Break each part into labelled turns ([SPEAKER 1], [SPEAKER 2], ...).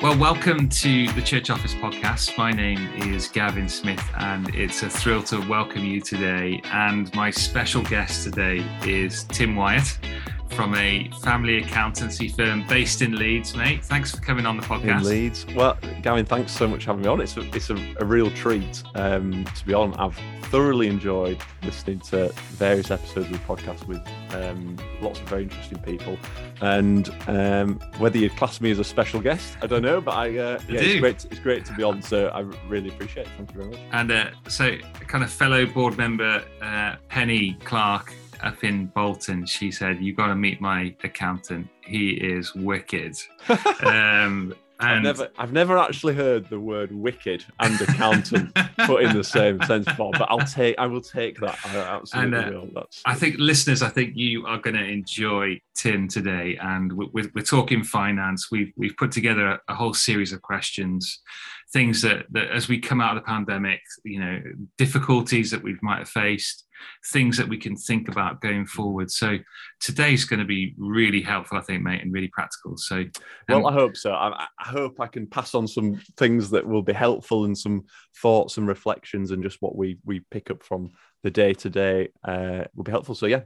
[SPEAKER 1] Well, welcome to the Church Office podcast. My name is Gavin Smith, and it's a thrill to welcome you today. And my special guest today is Tim Wyatt from a family accountancy firm based in Leeds, mate. Thanks for coming on the podcast.
[SPEAKER 2] In Leeds. Well, Gavin, thanks so much for having me on. It's a, it's a, a real treat um, to be on. I've thoroughly enjoyed listening to various episodes of the podcast with um, lots of very interesting people. And um, whether you class me as a special guest, I don't know, but I, uh, yeah, it's great. To, it's great to be on. So I really appreciate it. Thank you very much.
[SPEAKER 1] And uh, so, kind of fellow board member uh, Penny Clark up in Bolton, she said, "You got to meet my accountant. He is wicked."
[SPEAKER 2] um, and I've never, I've never actually heard the word "wicked" and "accountant" put in the same sense before, but I'll take, I will take that. I absolutely and, uh, will. That's,
[SPEAKER 1] I think listeners, I think you are going to enjoy Tim today, and we're, we're, talking finance. We've we've put together a, a whole series of questions things that, that as we come out of the pandemic, you know, difficulties that we might have faced, things that we can think about going forward. So today's going to be really helpful, I think, mate, and really practical. So, um,
[SPEAKER 2] well, I hope so. I, I, hope I can pass on some things that will be helpful and some thoughts and reflections and just what we we pick up from the day to day will be helpful. So, yeah.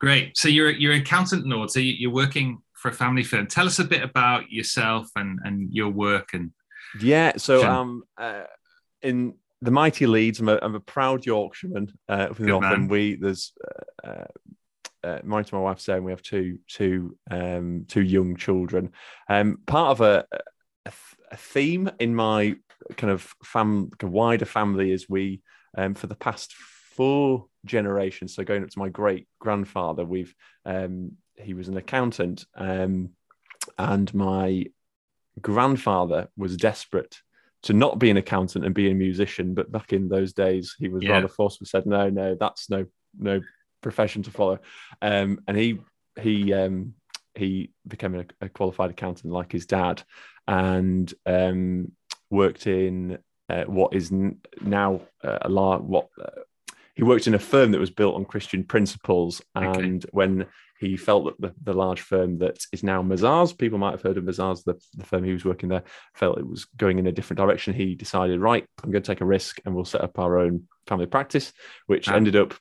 [SPEAKER 1] Great. So you're you're an accountant, Lord. So you're working for a family firm. Tell us a bit about yourself and and your work and
[SPEAKER 2] yeah, so um, uh, in the mighty Leeds, I'm a, I'm a proud Yorkshireman uh, from the North, and we there's uh, uh, uh, married to my wife Sarah, and we have two two um, two young children. Um, part of a, a, a theme in my kind of fam wider family is we um, for the past four generations, so going up to my great grandfather, we've um, he was an accountant, um, and my grandfather was desperate to not be an accountant and be a musician, but back in those days, he was yeah. rather forceful. Said, "No, no, that's no no profession to follow," um, and he he um, he became a, a, qualified accountant like his dad, and um, worked in uh, what is now uh, a lot what. Uh, he worked in a firm that was built on Christian principles, and okay. when he felt that the, the large firm that is now Mazars, people might have heard of Mazars, the, the firm he was working there, felt it was going in a different direction. He decided, right, I'm going to take a risk and we'll set up our own family practice, which ended up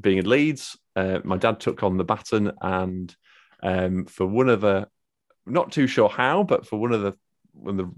[SPEAKER 2] being in Leeds. Uh, my dad took on the baton, and um, for one of the, not too sure how, but for one of the one of the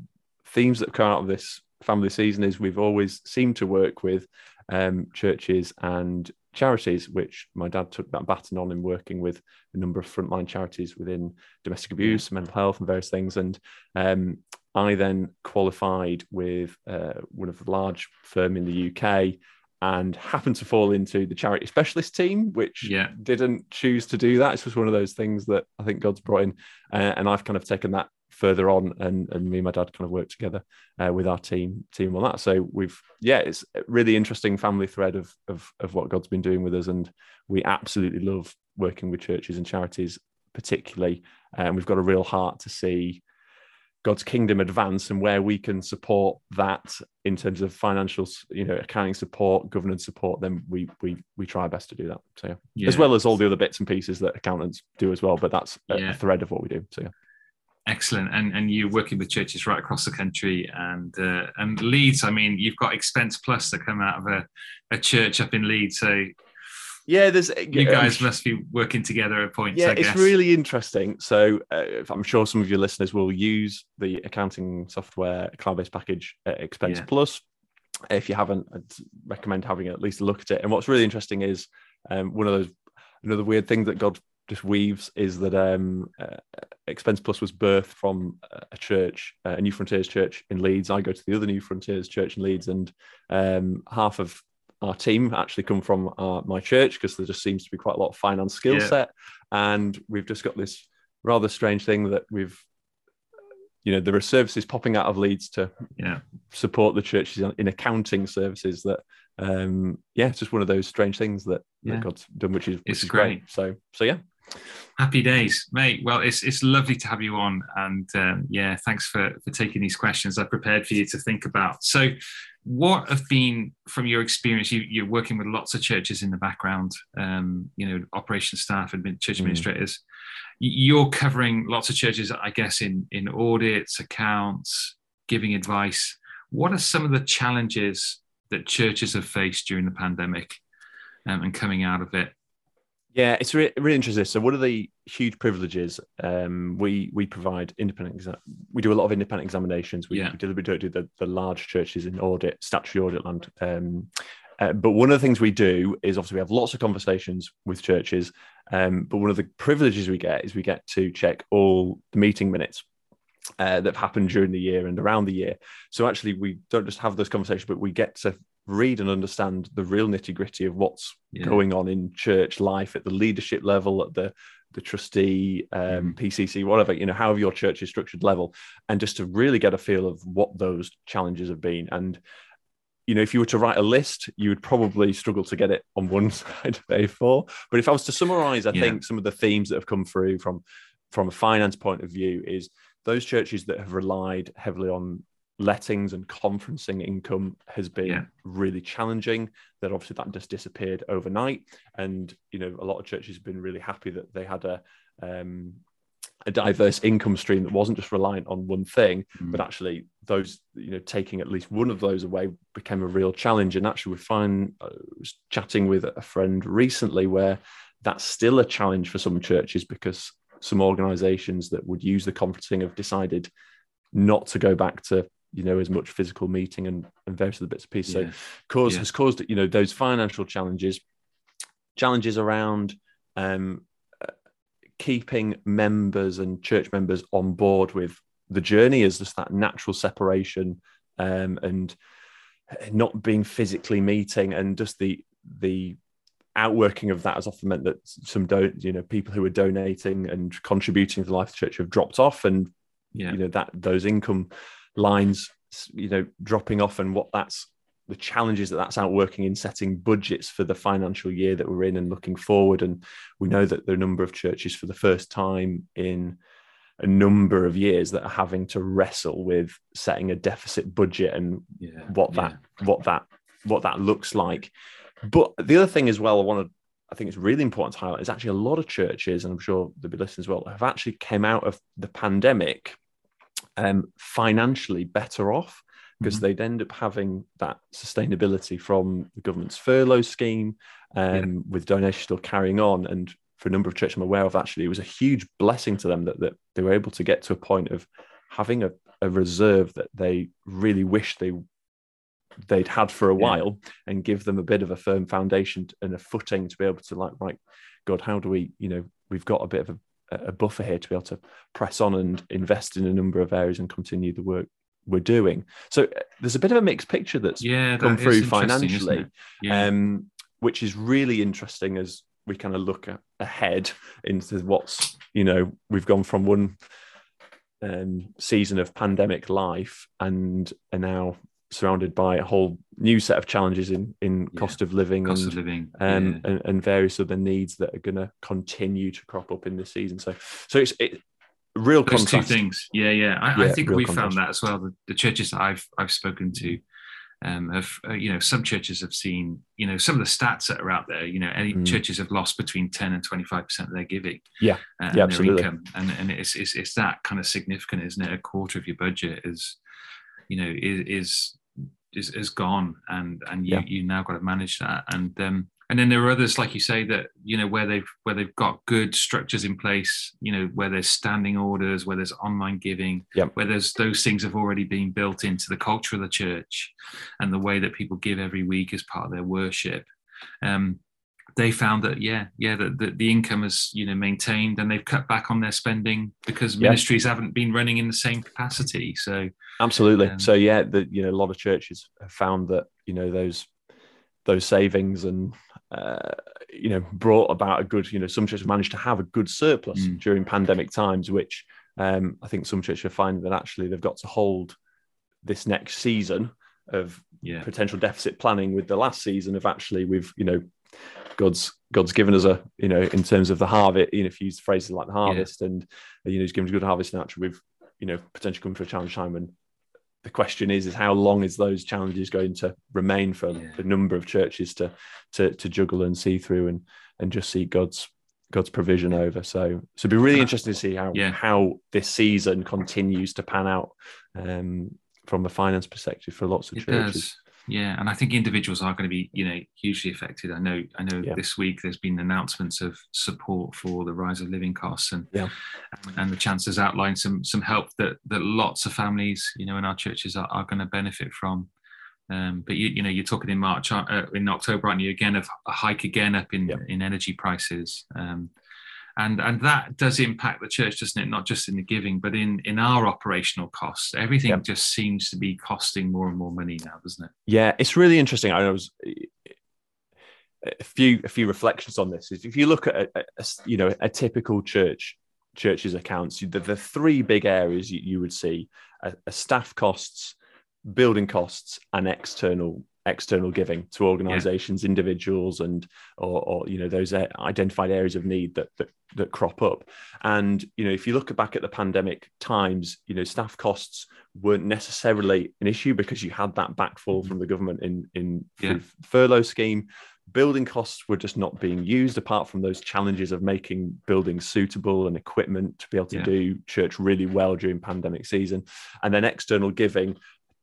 [SPEAKER 2] themes that come out of this family season is we've always seemed to work with um, churches and charities, which my dad took that baton on in working with a number of frontline charities within domestic abuse, mental health, and various things. And um, I then qualified with uh, one of the large firm in the UK and happened to fall into the charity specialist team, which yeah. didn't choose to do that. It's just one of those things that I think God's brought in, uh, and I've kind of taken that further on, and, and me and my dad kind of worked together uh, with our team team on that. So we've yeah, it's a really interesting family thread of, of of what God's been doing with us, and we absolutely love working with churches and charities, particularly, and we've got a real heart to see God's kingdom advance and where we can support that in terms of financial, you know, accounting support, governance support, then we we we try our best to do that. So yeah. yeah. as well as all the other bits and pieces that accountants do as well. But that's a, yeah. a thread of what we do. So yeah.
[SPEAKER 1] Excellent, and and you're working with churches right across the country, and uh, and Leeds. I mean, you've got Expense Plus to come out of a, a church up in Leeds. So
[SPEAKER 2] yeah, there's
[SPEAKER 1] you guys um, must be working together at points.
[SPEAKER 2] Yeah, it's really interesting. So uh, I'm sure some of your listeners will use the accounting software cloud-based package uh, Expense yeah. Plus. If you haven't, I'd recommend having at least a look at it. And what's really interesting is um, one of those another weird thing that God just weaves is that um, uh, Expense Plus was birthed from a church, a New Frontiers church in Leeds. I go to the other New Frontiers church in Leeds, and um, half of our team actually come from our, my church because there just seems to be quite a lot of finance skill yeah. set, and we've just got this rather strange thing that we've you know there are services popping out of Leeds to yeah. support the churches in accounting services that um yeah it's just one of those strange things that, yeah. that God's done which is which it's is great. great. so so yeah
[SPEAKER 1] Happy days, mate. Well, it's it's lovely to have you on, and um, yeah, thanks for for taking these questions. I prepared for you to think about. So, what have been from your experience? You, you're working with lots of churches in the background, um, you know, operation staff and church mm. administrators. you're covering lots of churches, I guess, in in audits, accounts, giving advice. What are some of the challenges that churches have faced during the pandemic um, and coming out of it?
[SPEAKER 2] Yeah, it's really, really interesting. So, one of the huge privileges um, we we provide independent exam. We do a lot of independent examinations. We, yeah. we deliberately don't do the, the large churches in audit, statutory audit land. Um, uh, but one of the things we do is obviously we have lots of conversations with churches. Um, but one of the privileges we get is we get to check all the meeting minutes uh, that have happened during the year and around the year. So actually, we don't just have those conversations, but we get to read and understand the real nitty gritty of what's yeah. going on in church life at the leadership level, at the the trustee, um, mm. PCC, whatever, you know, however your church is structured level, and just to really get a feel of what those challenges have been. And, you know, if you were to write a list, you would probably struggle to get it on one side of A4. But if I was to summarize, I yeah. think some of the themes that have come through from from a finance point of view is those churches that have relied heavily on lettings and conferencing income has been yeah. really challenging that obviously that just disappeared overnight and you know a lot of churches have been really happy that they had a um, a diverse income stream that wasn't just reliant on one thing mm. but actually those you know taking at least one of those away became a real challenge and actually we find I was chatting with a friend recently where that's still a challenge for some churches because some organizations that would use the conferencing have decided not to go back to you know as much physical meeting and, and various other bits of pieces. Yeah. So cause yeah. has caused you know those financial challenges, challenges around um, uh, keeping members and church members on board with the journey is just that natural separation um, and not being physically meeting and just the the outworking of that has often meant that some don't you know people who are donating and contributing to the life of the church have dropped off and yeah. you know that those income lines you know dropping off and what that's the challenges that that's outworking in setting budgets for the financial year that we're in and looking forward and we know that there are a number of churches for the first time in a number of years that are having to wrestle with setting a deficit budget and yeah, what that yeah. what that what that looks like but the other thing as well, I want to, I think it's really important to highlight is actually a lot of churches, and I'm sure there'll be listeners as well, have actually came out of the pandemic um, financially better off because mm-hmm. they'd end up having that sustainability from the government's furlough scheme um, yeah. with donations still carrying on. And for a number of churches I'm aware of, actually, it was a huge blessing to them that, that they were able to get to a point of having a, a reserve that they really wish they they'd had for a while and give them a bit of a firm foundation and a footing to be able to like right god how do we you know we've got a bit of a, a buffer here to be able to press on and invest in a number of areas and continue the work we're doing so uh, there's a bit of a mixed picture that's yeah, come through financially yeah. um, which is really interesting as we kind of look at, ahead into what's you know we've gone from one um, season of pandemic life and are now surrounded by a whole new set of challenges in in yeah. cost of living
[SPEAKER 1] cost
[SPEAKER 2] and,
[SPEAKER 1] of living
[SPEAKER 2] um, yeah. and, and various other needs that are going to continue to crop up in this season. So so it's it, real
[SPEAKER 1] Those
[SPEAKER 2] contrast.
[SPEAKER 1] two things. Yeah, yeah. I, yeah, I think we found that as well. The, the, churches that I've I've spoken to. Um, have uh, you know some churches have seen you know some of the stats that are out there you know any mm. churches have lost between 10 and 25 percent of their giving
[SPEAKER 2] yeah, uh, yeah absolutely. income
[SPEAKER 1] and, and it's, it's it's that kind of significant isn't it a quarter of your budget is you know is is, is gone and and you yeah. you now got to manage that and um and then there are others like you say that you know where they've where they've got good structures in place you know where there's standing orders where there's online giving
[SPEAKER 2] yeah.
[SPEAKER 1] where there's those things have already been built into the culture of the church and the way that people give every week as part of their worship um they found that yeah yeah that the, the, income is you know maintained and they've cut back on their spending because yeah. ministries haven't been running in the same capacity so
[SPEAKER 2] absolutely um, so yeah the you know a lot of churches have found that you know those those savings and uh, you know brought about a good you know some churches managed to have a good surplus mm. during pandemic times which um, i think some churches are finding that actually they've got to hold this next season of yeah. potential deficit planning with the last season of actually we've you know God's God's given us a you know in terms of the harvest. You know, if you use phrases like the harvest, yeah. and you know He's given us a good harvest. And actually, we've you know potentially come for a challenge time. And the question is, is how long is those challenges going to remain for yeah. a number of churches to to to juggle and see through and and just see God's God's provision over. So, so it'd be really interesting to see how yeah. how this season continues to pan out um, from a finance perspective for lots of it churches. Does.
[SPEAKER 1] Yeah, and I think individuals are going to be, you know, hugely affected. I know, I know. Yeah. This week there's been announcements of support for the rise of living costs, and
[SPEAKER 2] yeah.
[SPEAKER 1] and the chancellor's outlined some some help that that lots of families, you know, in our churches are, are going to benefit from. Um, but you, you know, you're talking in March, uh, in October, aren't you? Again, of a hike again up in yeah. in energy prices, um, and and that does impact the church, doesn't it? Not just in the giving, but in in our operational costs. Everything yeah. just seems to be costing more and more money now, doesn't it?
[SPEAKER 2] Yeah, it's really interesting. I was a few a few reflections on this. If you look at a, a you know a typical church church's accounts, the, the three big areas you, you would see: a, a staff costs building costs and external external giving to organizations yeah. individuals and or, or, you know those identified areas of need that, that that crop up and you know if you look back at the pandemic times you know staff costs weren't necessarily an issue because you had that backfall mm-hmm. from the government in in yeah. furlough scheme building costs were just not being used apart from those challenges of making buildings suitable and equipment to be able to yeah. do church really well during pandemic season and then external giving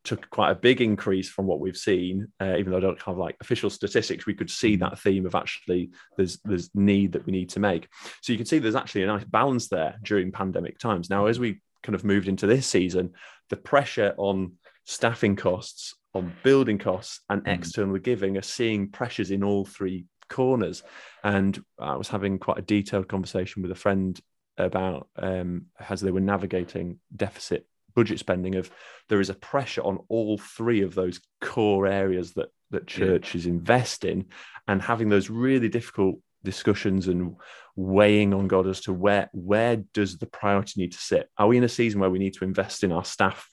[SPEAKER 2] took quite a big increase from what we've seen. Uh, even though I don't have like official statistics, we could see that theme of actually there's there's need that we need to make. So you can see there's actually a nice balance there during pandemic times. Now, as we kind of moved into this season, the pressure on staffing costs, on building costs, and mm. external giving are seeing pressures in all three corners. And I was having quite a detailed conversation with a friend about um, as they were navigating deficit budget spending of there is a pressure on all three of those core areas that that churches yeah. invest in and having those really difficult discussions and weighing on God as to where where does the priority need to sit? Are we in a season where we need to invest in our staff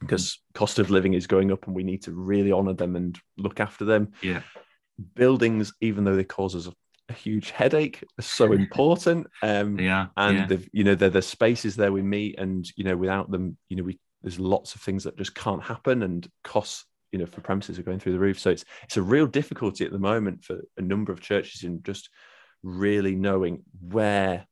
[SPEAKER 2] because mm-hmm. cost of living is going up and we need to really honor them and look after them?
[SPEAKER 1] Yeah.
[SPEAKER 2] Buildings, even though they cause us a huge headache so important. Um,
[SPEAKER 1] yeah,
[SPEAKER 2] and
[SPEAKER 1] yeah.
[SPEAKER 2] the you know they're the spaces there we meet, and you know without them, you know we there's lots of things that just can't happen, and costs you know for premises are going through the roof. So it's it's a real difficulty at the moment for a number of churches in just really knowing where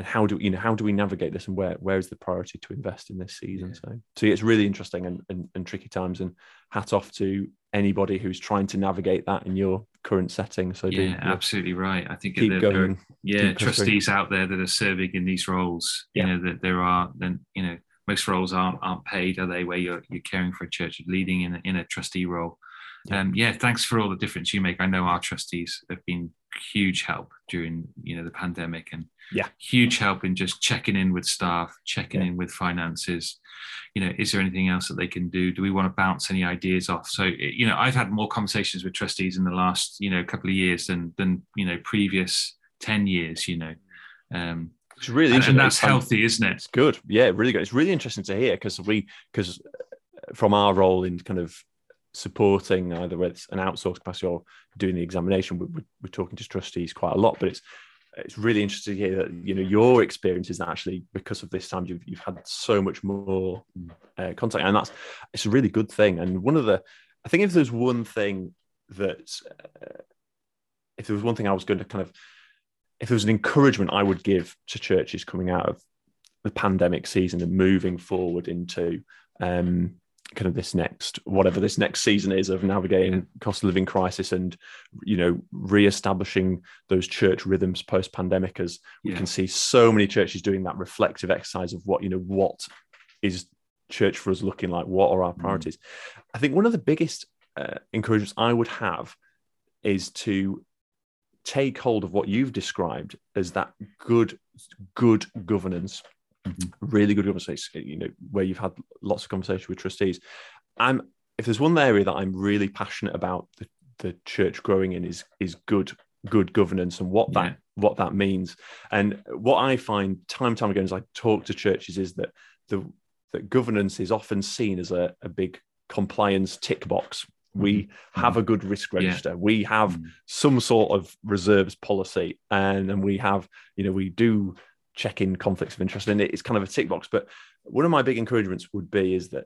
[SPEAKER 2] and how do you know how do we navigate this and where where is the priority to invest in this season yeah. so. So it's really interesting and, and, and tricky times and hat off to anybody who's trying to navigate that in your current setting so
[SPEAKER 1] yeah
[SPEAKER 2] do,
[SPEAKER 1] absolutely right. I think keep going, yeah trustees out there that are serving in these roles you know that there are then you know most roles aren't aren't paid are they? Where you're you're caring for a church leading in a, in a trustee role. Yeah. um yeah thanks for all the difference you make. I know our trustees have been huge help during you know the pandemic and
[SPEAKER 2] yeah.
[SPEAKER 1] huge help in just checking in with staff checking yeah. in with finances. You know is there anything else that they can do? Do we want to bounce any ideas off? So you know i've had more conversations with trustees in the last you know couple of years than than you know previous 10 years you know. Um
[SPEAKER 2] it's really
[SPEAKER 1] and, and that's healthy isn't it?
[SPEAKER 2] It's good. Yeah really good. It's really interesting to hear because we because from our role in kind of supporting either with an outsourced capacity or doing the examination. We're, we're talking to trustees quite a lot but it's it's really interesting to hear that you know your experience is actually because of this time you've, you've had so much more uh, contact. And that's it's a really good thing. And one of the i think if there's one thing that uh, if there was one thing i was going to kind of if there was an encouragement i would give to churches coming out of the pandemic season and moving forward into um, kind of this next whatever this next season is of navigating cost of living crisis and you know re-establishing those church rhythms post pandemic as we yeah. can see so many churches doing that reflective exercise of what you know what is church for us looking like what are our mm. priorities mm. i think one of the biggest uh, encouragements i would have is to take hold of what you've described as that good good governance Mm-hmm. Really good conversation, you know, where you've had lots of conversation with trustees. I'm if there's one area that I'm really passionate about the, the church growing in is is good good governance and what that yeah. what that means. And what I find time and time again as I talk to churches is that the that governance is often seen as a, a big compliance tick box. We mm-hmm. have a good risk register. Yeah. We have mm-hmm. some sort of reserves policy, and, and we have, you know, we do checking conflicts of interest and it's kind of a tick box but one of my big encouragements would be is that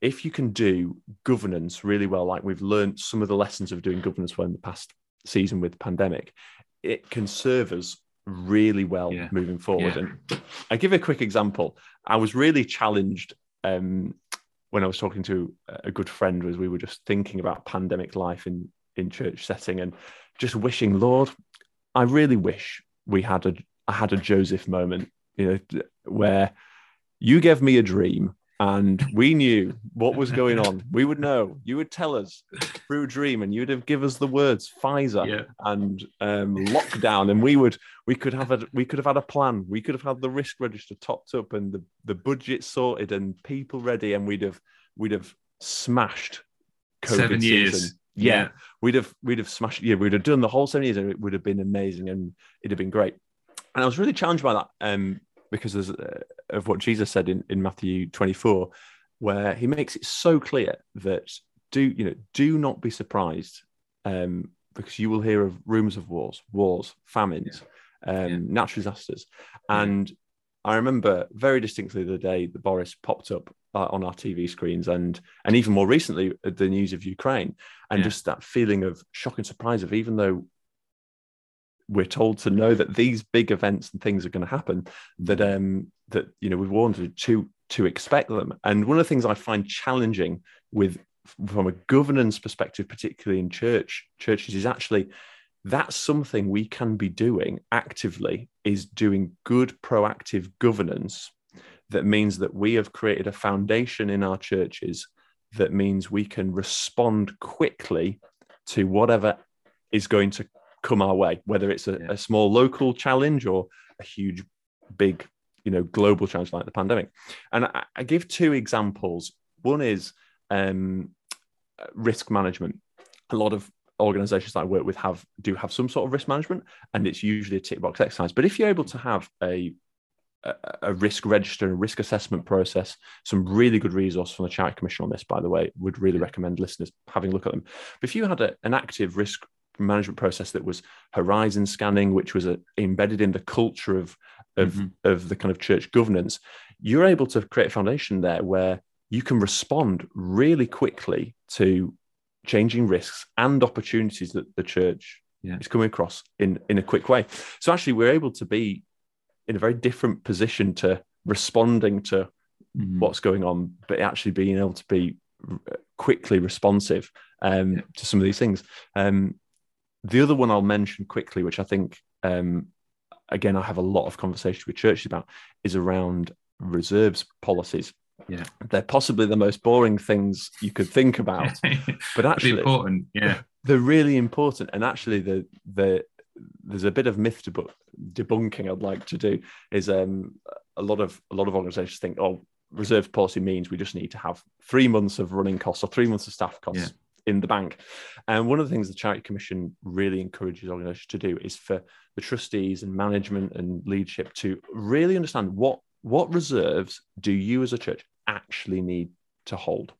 [SPEAKER 2] if you can do governance really well like we've learned some of the lessons of doing governance well in the past season with the pandemic it can serve us really well yeah. moving forward. Yeah. And I give a quick example. I was really challenged um, when I was talking to a good friend as we were just thinking about pandemic life in in church setting and just wishing, Lord, I really wish we had a I had a Joseph moment, you know, where you gave me a dream and we knew what was going on. We would know. You would tell us through a dream, and you'd have give us the words Pfizer yeah. and um, lockdown, and we would we could have a we could have had a plan. We could have had the risk register topped up and the the budget sorted and people ready, and we'd have we'd have smashed
[SPEAKER 1] COVID seven years.
[SPEAKER 2] Yeah, yeah, we'd have we'd have smashed. Yeah, we'd have done the whole seven years, and it would have been amazing, and it'd have been great. And I was really challenged by that. Um, because uh, of what Jesus said in, in Matthew 24, where he makes it so clear that do you know do not be surprised um, because you will hear of rumors of wars, wars, famines, yeah. Um, yeah. natural disasters, and I remember very distinctly the day that Boris popped up uh, on our TV screens, and and even more recently uh, the news of Ukraine, and yeah. just that feeling of shock and surprise of even though we're told to know that these big events and things are going to happen that um that you know we've warned to to expect them. And one of the things i find challenging with from a governance perspective particularly in church churches is actually that's something we can be doing actively is doing good proactive governance that means that we have created a foundation in our churches that means we can respond quickly to whatever is going to come our way, whether it's a, yeah. a small local challenge or a huge, big, you know, global challenge like the pandemic. And I, I give two examples. One is um, risk management. A lot of organizations that I work with have do have some sort of risk management, and it's usually a tick box exercise. But if you're able to have a a, risk register and risk assessment process. Some really good resource from the Charity Commission on this, by the way. Would really recommend listeners having a look at them. But if you had a, an active risk management process that was horizon scanning, which was a, uh, embedded in the culture of of, mm-hmm. of the kind of church governance, you're able to create a foundation there where you can respond really quickly to changing risks and opportunities that the church yeah. is coming across in in a quick way. So actually, we're able to be in a very different position to responding to mm-hmm. what's going on, but actually being able to be quickly responsive um, yeah. to some of these things. Um, the other one I'll mention quickly, which I think, um, again, I have a lot of conversations with churches about, is around reserves policies.
[SPEAKER 1] Yeah,
[SPEAKER 2] they're possibly the most boring things you could think about, but actually
[SPEAKER 1] important. Yeah,
[SPEAKER 2] they're really important. And actually, the the there's a bit of myth debunk, debunking I'd like to do. Is um, a lot of a lot of organisations think, oh, reserve policy means we just need to have three months of running costs or three months of staff costs. Yeah in the bank. And one of the things the Charity Commission really encourages organisations to do is for the trustees and management and leadership to really understand what what reserves do you as a church actually need to hold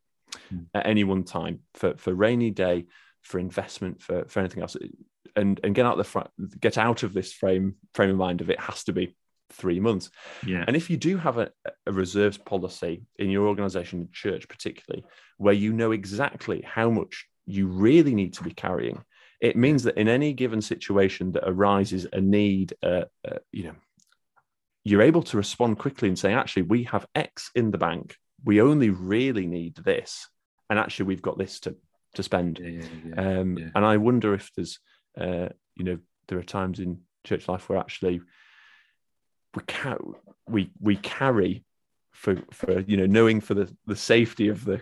[SPEAKER 2] mm. at any one time for for rainy day, for investment, for for anything else, and and get out the front, get out of this frame frame of mind of it has to be three months.
[SPEAKER 1] Yeah.
[SPEAKER 2] And if you do have a, a reserves policy in your organization, church particularly, where you know exactly how much you really need to be carrying, it means that in any given situation that arises a need, uh, uh, you know, you're able to respond quickly and say, actually, we have X in the bank. We only really need this, and actually, we've got this to to spend.
[SPEAKER 1] Yeah, yeah,
[SPEAKER 2] um, and I wonder if there's, uh, you know, there are times in church life where actually we ca- we we carry for for you know knowing for the the safety of the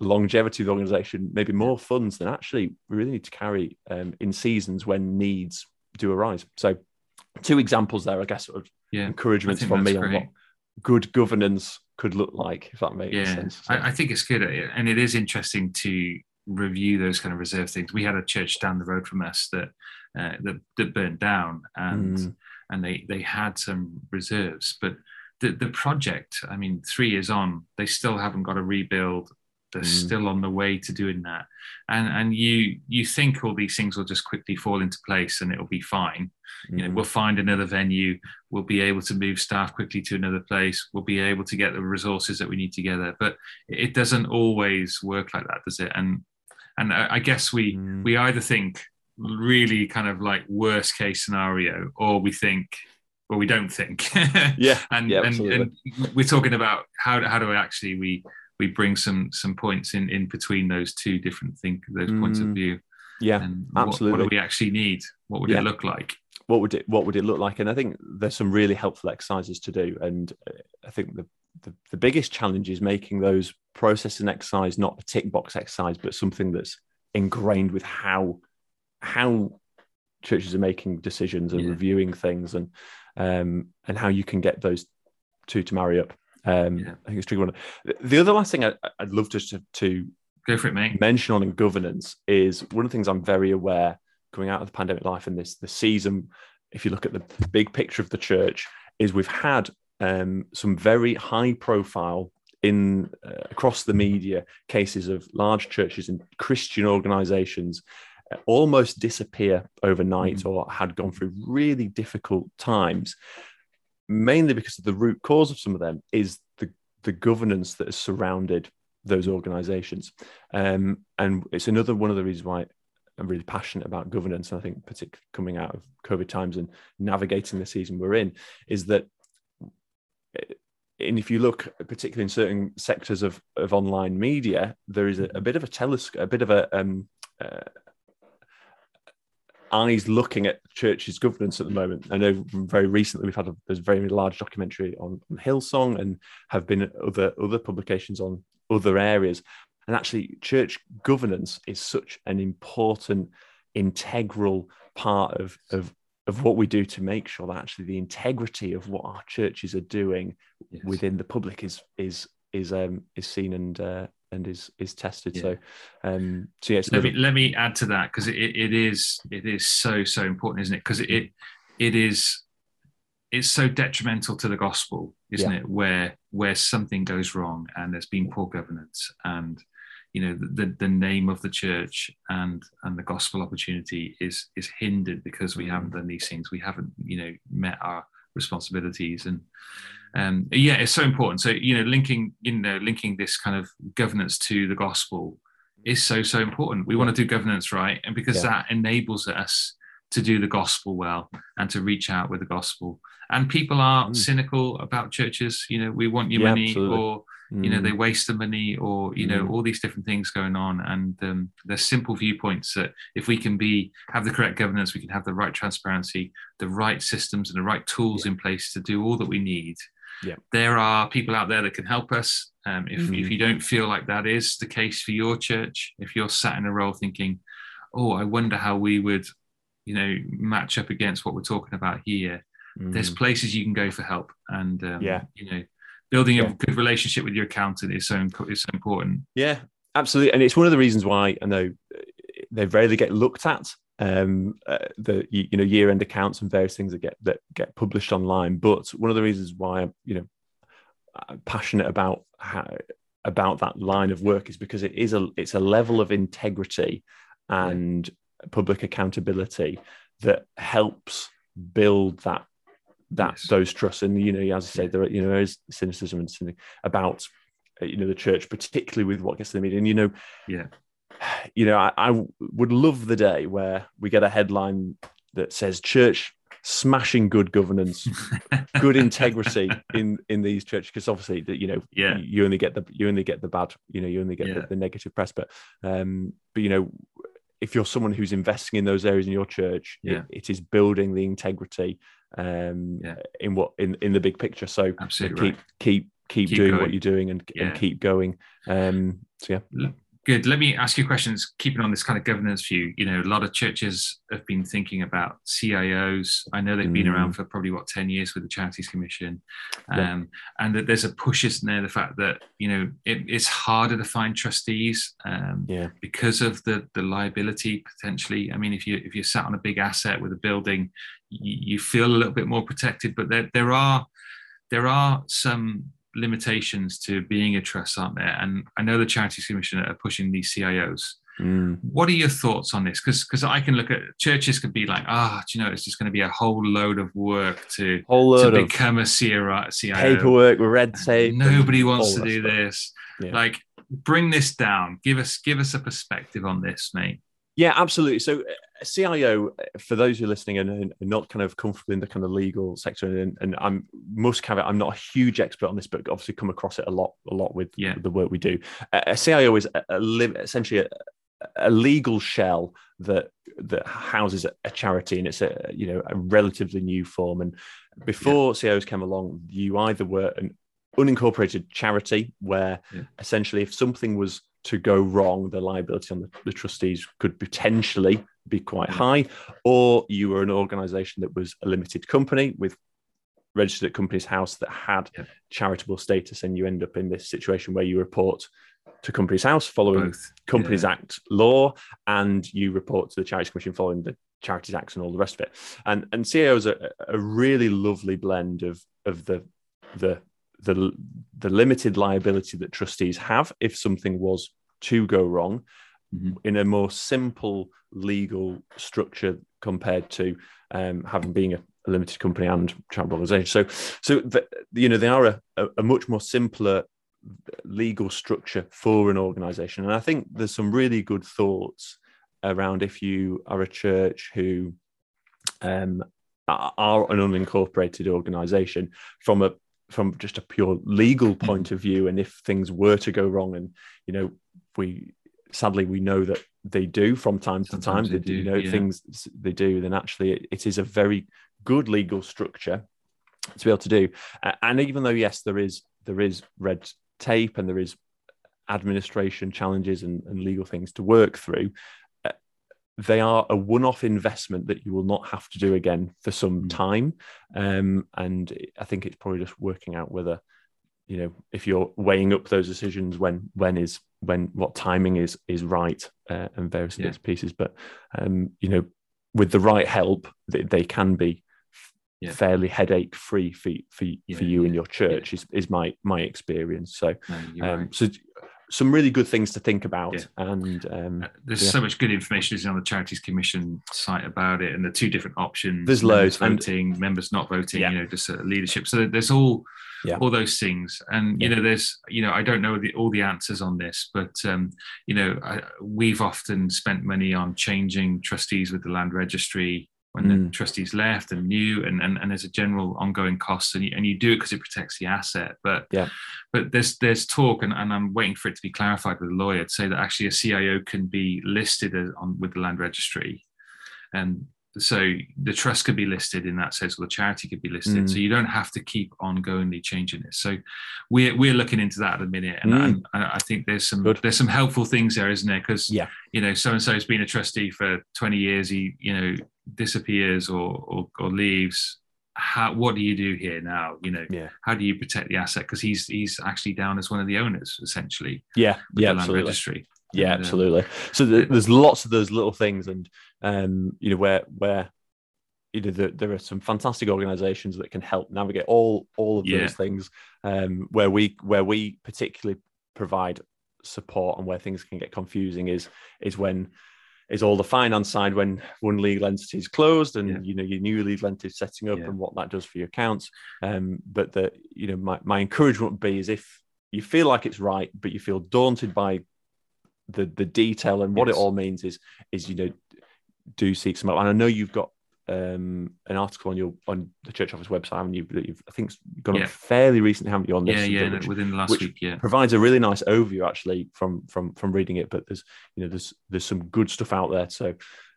[SPEAKER 2] longevity of the organization maybe more funds than actually we really need to carry um, in seasons when needs do arise so two examples there i guess sort of yeah, encouragements from me great. on what good governance could look like if that makes yeah, sense
[SPEAKER 1] so. I, I think it's good and it is interesting to review those kind of reserve things we had a church down the road from us that uh, that, that burned down and mm and they they had some reserves. But the the project, I mean, three years on, they still haven't got a rebuild. They're mm. still on the way to doing that, and and you you think all these things will just quickly fall into place and it'll be fine. Mm. You know, mm. we'll find another venue. We'll be able to move staff quickly to another place. We'll be able to get the resources that we need together. But it doesn't always work like that, does it? And and I guess we mm. we either think really kind of like worst case scenario, or we think, or we don't think.
[SPEAKER 2] yeah,
[SPEAKER 1] and,
[SPEAKER 2] yeah,
[SPEAKER 1] and, and we're talking about how how do we actually we we bring some some points in in between those two different think those mm. points of mm. view.
[SPEAKER 2] Yeah, absolutely.
[SPEAKER 1] What, what, do we actually need? What would yeah. it look like?
[SPEAKER 2] What would it What would it look like? And I think there's some really helpful exercises to do. And uh, I think the the, the biggest challenge is making those processing exercise not a tick box exercise, but something that's ingrained with how how churches are making decisions and yeah. reviewing things and um, and how you can get those two to marry up. Um, yeah. I think it's tricky one. The other last thing I, would love to, to
[SPEAKER 1] go for it, mate.
[SPEAKER 2] Mention on in governance is one of the things I'm very aware coming out of the pandemic life and this the season. If you look at the big picture of the church, is we've had um, some very high profile in uh, across the media cases of large churches and Christian organizations uh, almost disappear overnight mm. or had gone through really difficult times mainly because of the root cause of some of them is the the governance that has surrounded those organizations um, and it's another one of the reasons why I'm really passionate about governance and I think particularly coming out of COVID times and navigating the season we're in is that and if you look particularly in certain sectors of, of online media, there is a, a bit of a telescope, a bit of a um, uh, eyes looking at church's governance at the moment. I know very recently we've had a a very large documentary on, on Hillsong and have been other other publications on other areas. And actually, church governance is such an important, integral part of, of of what we do to make sure that actually the integrity of what our churches are doing yes. within the public is is is um is seen and uh, and is is tested. Yeah. So, um, so yeah.
[SPEAKER 1] Let me let me add to that because it, it is it is so so important, isn't it? Because it it is it's so detrimental to the gospel, isn't yeah. it? Where where something goes wrong and there's been poor governance and you know the, the name of the church and and the gospel opportunity is is hindered because we haven't done these things we haven't you know met our responsibilities and um yeah it's so important so you know linking you know linking this kind of governance to the gospel is so so important we want to do governance right and because yeah. that enables us to do the gospel well and to reach out with the gospel and people are mm. cynical about churches you know we want your yeah, money absolutely. or you know they mm. waste the money or you know mm. all these different things going on and um, there's simple viewpoints that if we can be have the correct governance we can have the right transparency the right systems and the right tools yeah. in place to do all that we need
[SPEAKER 2] yeah.
[SPEAKER 1] there are people out there that can help us um, if, mm. if you don't feel like that is the case for your church if you're sat in a role thinking oh i wonder how we would you know match up against what we're talking about here mm. there's places you can go for help and um,
[SPEAKER 2] yeah
[SPEAKER 1] you know building a good relationship with your accountant is so is so important.
[SPEAKER 2] Yeah, absolutely, and it's one of the reasons why I know they rarely get looked at. Um, uh, the you know year end accounts and various things that get that get published online. But one of the reasons why I'm you know I'm passionate about how, about that line of work is because it is a it's a level of integrity and public accountability that helps build that that yes. those trusts. And you know, as I say, there are, you know there is cynicism and something about uh, you know the church, particularly with what gets to the media. And you know,
[SPEAKER 1] yeah,
[SPEAKER 2] you know, I, I would love the day where we get a headline that says church smashing good governance, good integrity in in these churches. Because obviously, you know,
[SPEAKER 1] yeah,
[SPEAKER 2] you only get the you only get the bad, you know, you only get yeah. the, the, negative press. But um, but you know, if you're someone who's investing in those areas in your church,
[SPEAKER 1] yeah.
[SPEAKER 2] it, it is building the integrity um,
[SPEAKER 1] yeah.
[SPEAKER 2] in what in, in the big picture. So
[SPEAKER 1] Absolutely
[SPEAKER 2] keep
[SPEAKER 1] right.
[SPEAKER 2] keep keep, keep doing going. what you're doing and, yeah. and keep going. Um, so yeah.
[SPEAKER 1] Good. Let me ask you questions. Keeping on this kind of governance view, you know, a lot of churches have been thinking about CIOs. I know they've mm. been around for probably what ten years with the Charities Commission, um, yeah. and that there's a push, isn't there? The fact that you know it, it's harder to find trustees, um,
[SPEAKER 2] yeah,
[SPEAKER 1] because of the the liability potentially. I mean, if you if you're sat on a big asset with a building, you, you feel a little bit more protected. But there there are there are some limitations to being a trust, aren't there? And I know the Charities Commission are pushing these CIOs.
[SPEAKER 2] Mm.
[SPEAKER 1] What are your thoughts on this? Because because I can look at churches could be like, ah, oh, do you know, it's just going to be a whole load of work to, whole load to become a CIO.
[SPEAKER 2] Paperwork, red tape.
[SPEAKER 1] Nobody wants to do stuff. this. Yeah. Like, bring this down. Give us give us a perspective on this, mate.
[SPEAKER 2] Yeah, absolutely. So, uh, CIO, uh, for those who are listening and, are not kind of comfortable in the kind of legal sector, and, and I'm must caveat, I'm not a huge expert on this, but obviously come across it a lot, a lot with yeah. the work we do. A CIO is a, a essentially a, a, legal shell that that houses a charity, and it's a you know a relatively new form. And before yeah. CIOs came along, you either were an unincorporated charity where yeah. essentially if something was to go wrong, the liability on the, the trustees could potentially be quite high, or you were an organization that was a limited company with registered at Companies House that had yeah. charitable status, and you end up in this situation where you report to Companies House following Both. Companies yeah. Act law, and you report to the Charities Commission following the Charities Act and all the rest of it. And and is a, a really lovely blend of of the the the the limited liability that trustees have if something was to go wrong mm-hmm. in a more simple legal structure compared to um, having being a, a, limited company and charitable organization. So, so the, you know they are a, a, much more simpler legal structure for an organization, and I think there's some really good thoughts around if you are a church who um, are an unincorporated organization from a from just a pure legal point of view and if things were to go wrong and you know we sadly we know that they do from time to time they, they do, you know yeah. things they do then actually it, it is a very good legal structure to be able to do and even though yes there is there is red tape and there is administration challenges and, and legal things to work through they are a one-off investment that you will not have to do again for some mm. time um, and i think it's probably just working out whether you know if you're weighing up those decisions when when is when what timing is is right uh, and various yeah. pieces but um, you know with the right help they, they can be yeah. fairly headache free for for, yeah, for you and your church is, is my my experience so no, um, right. so some really good things to think about. Yeah. And um, uh,
[SPEAKER 1] there's yeah. so much good information is on the Charities Commission site about it, and the two different options.
[SPEAKER 2] There's loads
[SPEAKER 1] voting, and, members not voting. Yeah. You know, just leadership. So there's all all those things, and you know, there's you know, I don't know the, all the answers on this, but um, you know, I, we've often spent money on changing trustees with the land registry when mm. the trustees left and new and, and, and there's a general ongoing cost and you, and you do it because it protects the asset. But
[SPEAKER 2] yeah.
[SPEAKER 1] but there's there's talk and, and i'm waiting for it to be clarified with a lawyer to say that actually a cio can be listed on with the land registry. And so the trust could be listed in that sense or the charity could be listed mm. so you don't have to keep ongoingly changing this so we're, we're looking into that at a minute and, mm. I, I, think there's some Good. there's some helpful things there isn't there because
[SPEAKER 2] yeah
[SPEAKER 1] you know so and so has been a trustee for 20 years he you know disappears or, or, or leaves how what do you do here now you know
[SPEAKER 2] yeah.
[SPEAKER 1] how do you protect the asset because he's he's actually down as one of the owners essentially
[SPEAKER 2] yeah yeah absolutely. registry yeah and, uh, absolutely so there's lots of those little things and um you know where where you know the, there are some fantastic organizations that can help navigate all all of yeah. those things um where we where we particularly provide support and where things can get confusing is is when is all the finance side when one legal entity is closed and yeah. you know your new legal entity is setting up yeah. and what that does for your accounts. Um, but the you know my, my encouragement would be is if you feel like it's right, but you feel daunted by the the detail and what yes. it all means is is you know do seek some help. And I know you've got um, an article on your on the church office website, haven't you? That you've I think it's gone yeah. fairly recently, haven't you? On
[SPEAKER 1] this, yeah, yeah, which, within the last week, yeah,
[SPEAKER 2] provides a really nice overview actually from from from reading it. But there's you know there's there's some good stuff out there, so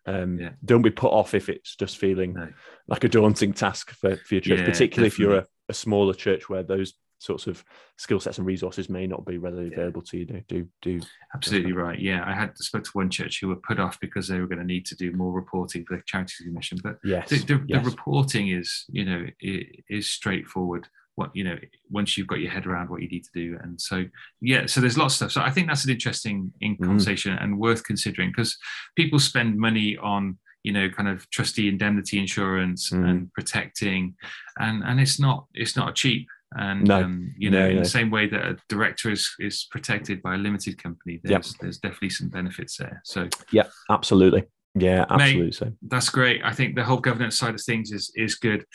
[SPEAKER 2] um, yeah. don't be put off if it's just feeling no. like a daunting task for, for your church, yeah, particularly definitely. if you're a, a smaller church where those sorts of skill sets and resources may not be readily yeah. available to you. Do do, do
[SPEAKER 1] absolutely right. Yeah, I had spoke to one church who were put off because they were going to need to do more reporting for the Charities Commission. But
[SPEAKER 2] yes,
[SPEAKER 1] the, the,
[SPEAKER 2] yes.
[SPEAKER 1] the reporting is you know is straightforward. What you know once you've got your head around what you need to do, and so yeah, so there's lots of stuff. So I think that's an interesting in mm. conversation mm. and worth considering because people spend money on you know kind of trustee indemnity insurance mm. and protecting and and it's not it's not cheap and no. um, you know, no, in no. the same way that a director is is protected by a limited company, there's yep. there's definitely some benefits there. So
[SPEAKER 2] yeah, absolutely. Yeah, absolutely. Mate, so
[SPEAKER 1] that's great. I think the whole governance side of things is is good.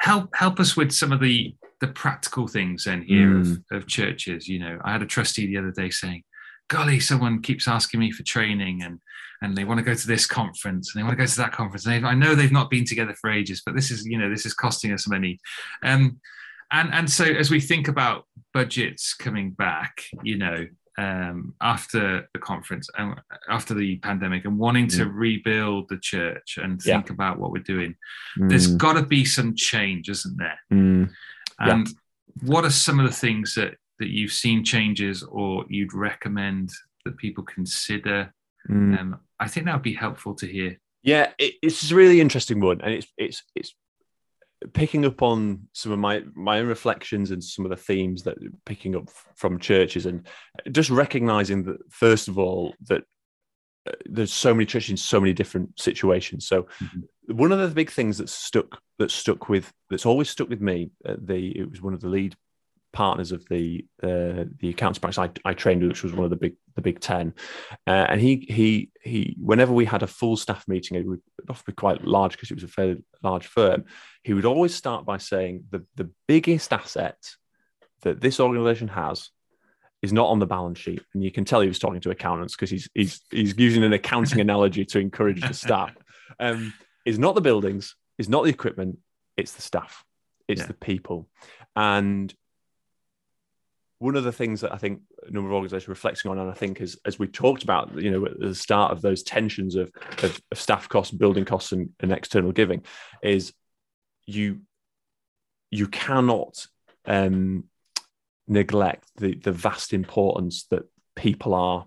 [SPEAKER 1] Help help us with some of the the practical things then here mm. of, of churches. You know, I had a trustee the other day saying, golly, someone keeps asking me for training and and they want to go to this conference and they want to go to that conference. And I know they've not been together for ages, but this is, you know, this is costing us money. Um, and and so as we think about budgets coming back, you know, um, after the conference and after the pandemic and wanting to mm. rebuild the church and think yeah. about what we're doing, mm. there's got to be some change, isn't there?
[SPEAKER 2] Mm.
[SPEAKER 1] And yeah. what are some of the things that that you've seen changes or you'd recommend that people consider?
[SPEAKER 2] Mm. Um,
[SPEAKER 1] I think that would be helpful to hear.
[SPEAKER 2] Yeah, it, it's a really interesting one, and it's it's it's picking up on some of my my own reflections and some of the themes that picking up from churches and just recognizing that first of all that uh, there's so many churches in so many different situations so mm-hmm. one of the big things that stuck that stuck with that's always stuck with me the it was one of the lead partners of the uh, the accounts practice I, I trained which was one of the big the big 10 uh, and he he he whenever we had a full staff meeting it would often be quite large because it was a fairly large firm he would always start by saying the the biggest asset that this organization has is not on the balance sheet. And you can tell he was talking to accountants because he's he's he's using an accounting analogy to encourage the staff. Um, is not the buildings is not the equipment it's the staff it's yeah. the people. And one of the things that I think a number of organizations are reflecting on, and I think as, as we talked about, you know, at the start of those tensions of, of, of staff costs, building costs, and, and, external giving, is you you cannot um, neglect the the vast importance that people are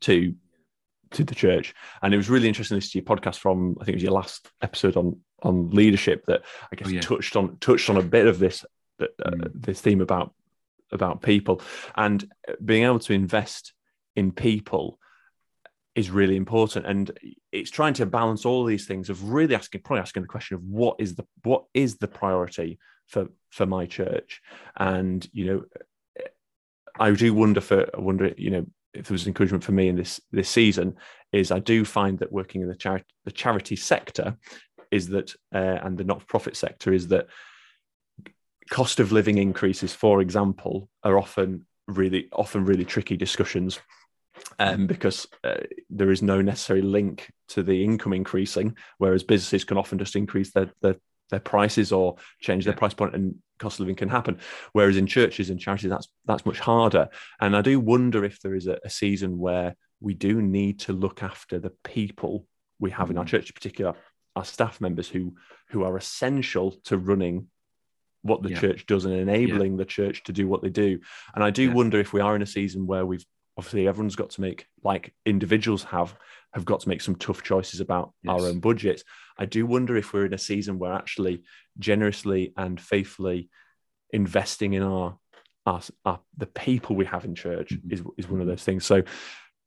[SPEAKER 2] to to the church. And it was really interesting to to your podcast from I think it was your last episode on on leadership that I guess oh, yeah. touched on touched on a bit of this uh, mm. this theme about about people. And being able to invest in people is really important. And it's trying to balance all these things of really asking probably asking the question of what is the what is the priority for for my church? And you know i do wonder for i wonder you know if there was encouragement for me in this this season is i do find that working in the charity the charity sector is that uh, and the not-for-profit sector is that cost of living increases, for example, are often really often really tricky discussions um, because uh, there is no necessary link to the income increasing, whereas businesses can often just increase their their, their prices or change their price point and cost of living can happen. Whereas in churches and charities, that's that's much harder. And I do wonder if there is a, a season where we do need to look after the people we have in our mm. church, in particular our staff members who who are essential to running what the yeah. church does and enabling yeah. the church to do what they do. And I do yeah. wonder if we are in a season where we've obviously everyone's got to make like individuals have have got to make some tough choices about yes. our own budgets. I do wonder if we're in a season where actually generously and faithfully investing in our us the people we have in church mm-hmm. is, is one of those things. So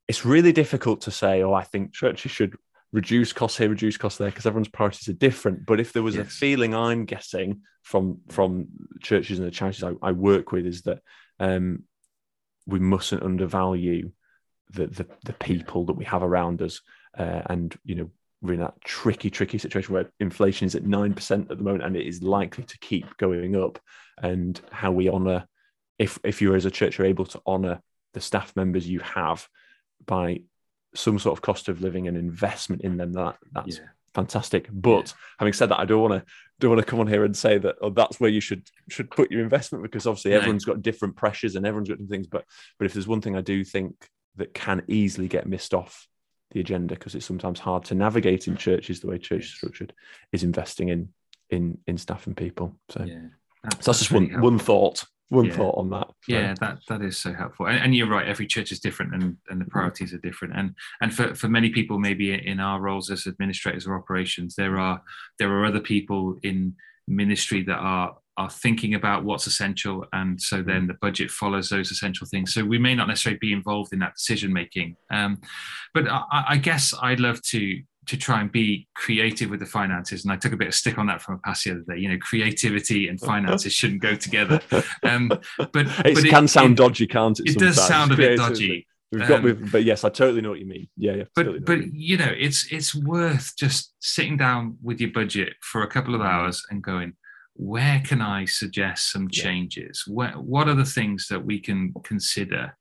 [SPEAKER 2] it's really difficult to say, oh, I think churches should reduce costs here, reduce costs there, because everyone's priorities are different. But if there was yes. a feeling I'm getting from from churches and the charities I, I work with, is that um, we mustn't undervalue the, the, the people that we have around us, uh, and you know we're in that tricky, tricky situation where inflation is at nine percent at the moment, and it is likely to keep going up. And how we honour, if if you as a church are able to honour the staff members you have by some sort of cost of living and investment in them, that that's yeah. fantastic. But yeah. having said that, I don't want to don't want to come on here and say that oh, that's where you should should put your investment because obviously everyone's got different pressures and everyone's got different things. But but if there's one thing I do think that can easily get missed off the agenda because it's sometimes hard to navigate in churches the way church is structured is investing in in in staff and people. So, yeah, that's, so that's, just one one thought one yeah. thought on that.
[SPEAKER 1] So. Yeah, that that is so helpful. And, and, you're right. Every church is different, and and the priorities are different. And and for for many people, maybe in our roles as administrators or operations, there are there are other people in ministry that are are thinking about what's essential, and so then mm. the budget follows those essential things. So we may not necessarily be involved in that decision making. Um, but I, I guess I'd love to to try and be creative with the finances. And I took a bit of stick on that from a pass the other day. You know, creativity and finances shouldn't go together. Um, but, but
[SPEAKER 2] it can sound it, dodgy, can't it?
[SPEAKER 1] It does sound a bit dodgy.
[SPEAKER 2] We've got, um, but yes, I totally know what you mean. Yeah, yeah.
[SPEAKER 1] But but you know, it's it's worth just sitting down with your budget for a couple of hours and going, where can I suggest some changes? Yeah. Where, what are the things that we can consider?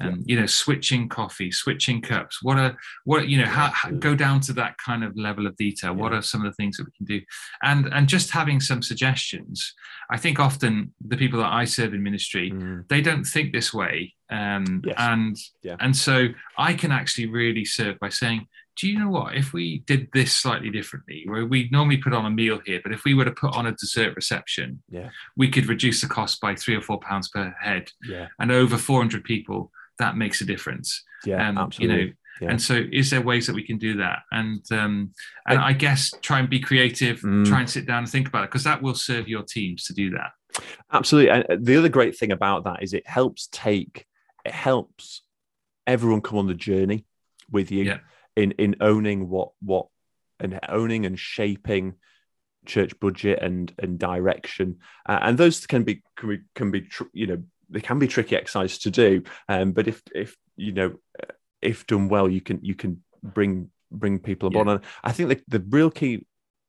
[SPEAKER 1] And um, you know switching coffee switching cups what are what you know how, how, go down to that kind of level of detail what are some of the things that we can do and and just having some suggestions i think often the people that i serve in ministry mm. they don't think this way um, yes. and yeah. and so i can actually really serve by saying do you know what? If we did this slightly differently, where we normally put on a meal here, but if we were to put on a dessert reception,
[SPEAKER 2] yeah,
[SPEAKER 1] we could reduce the cost by three or four pounds per head.
[SPEAKER 2] Yeah.
[SPEAKER 1] And over 400 people, that makes a difference.
[SPEAKER 2] Yeah, um, absolutely.
[SPEAKER 1] You know, yeah. And so, is there ways that we can do that? And um, and I, I guess try and be creative, mm. try and sit down and think about it, because that will serve your teams to do that.
[SPEAKER 2] Absolutely. And the other great thing about that is it helps take, it helps everyone come on the journey with you.
[SPEAKER 1] Yeah
[SPEAKER 2] in in owning what what and owning and shaping church budget and and direction uh, and those can be can be can be tr- you know they can be tricky exercise to do um, but if if you know if done well you can you can bring bring people aboard. Yeah. and i think the, the real key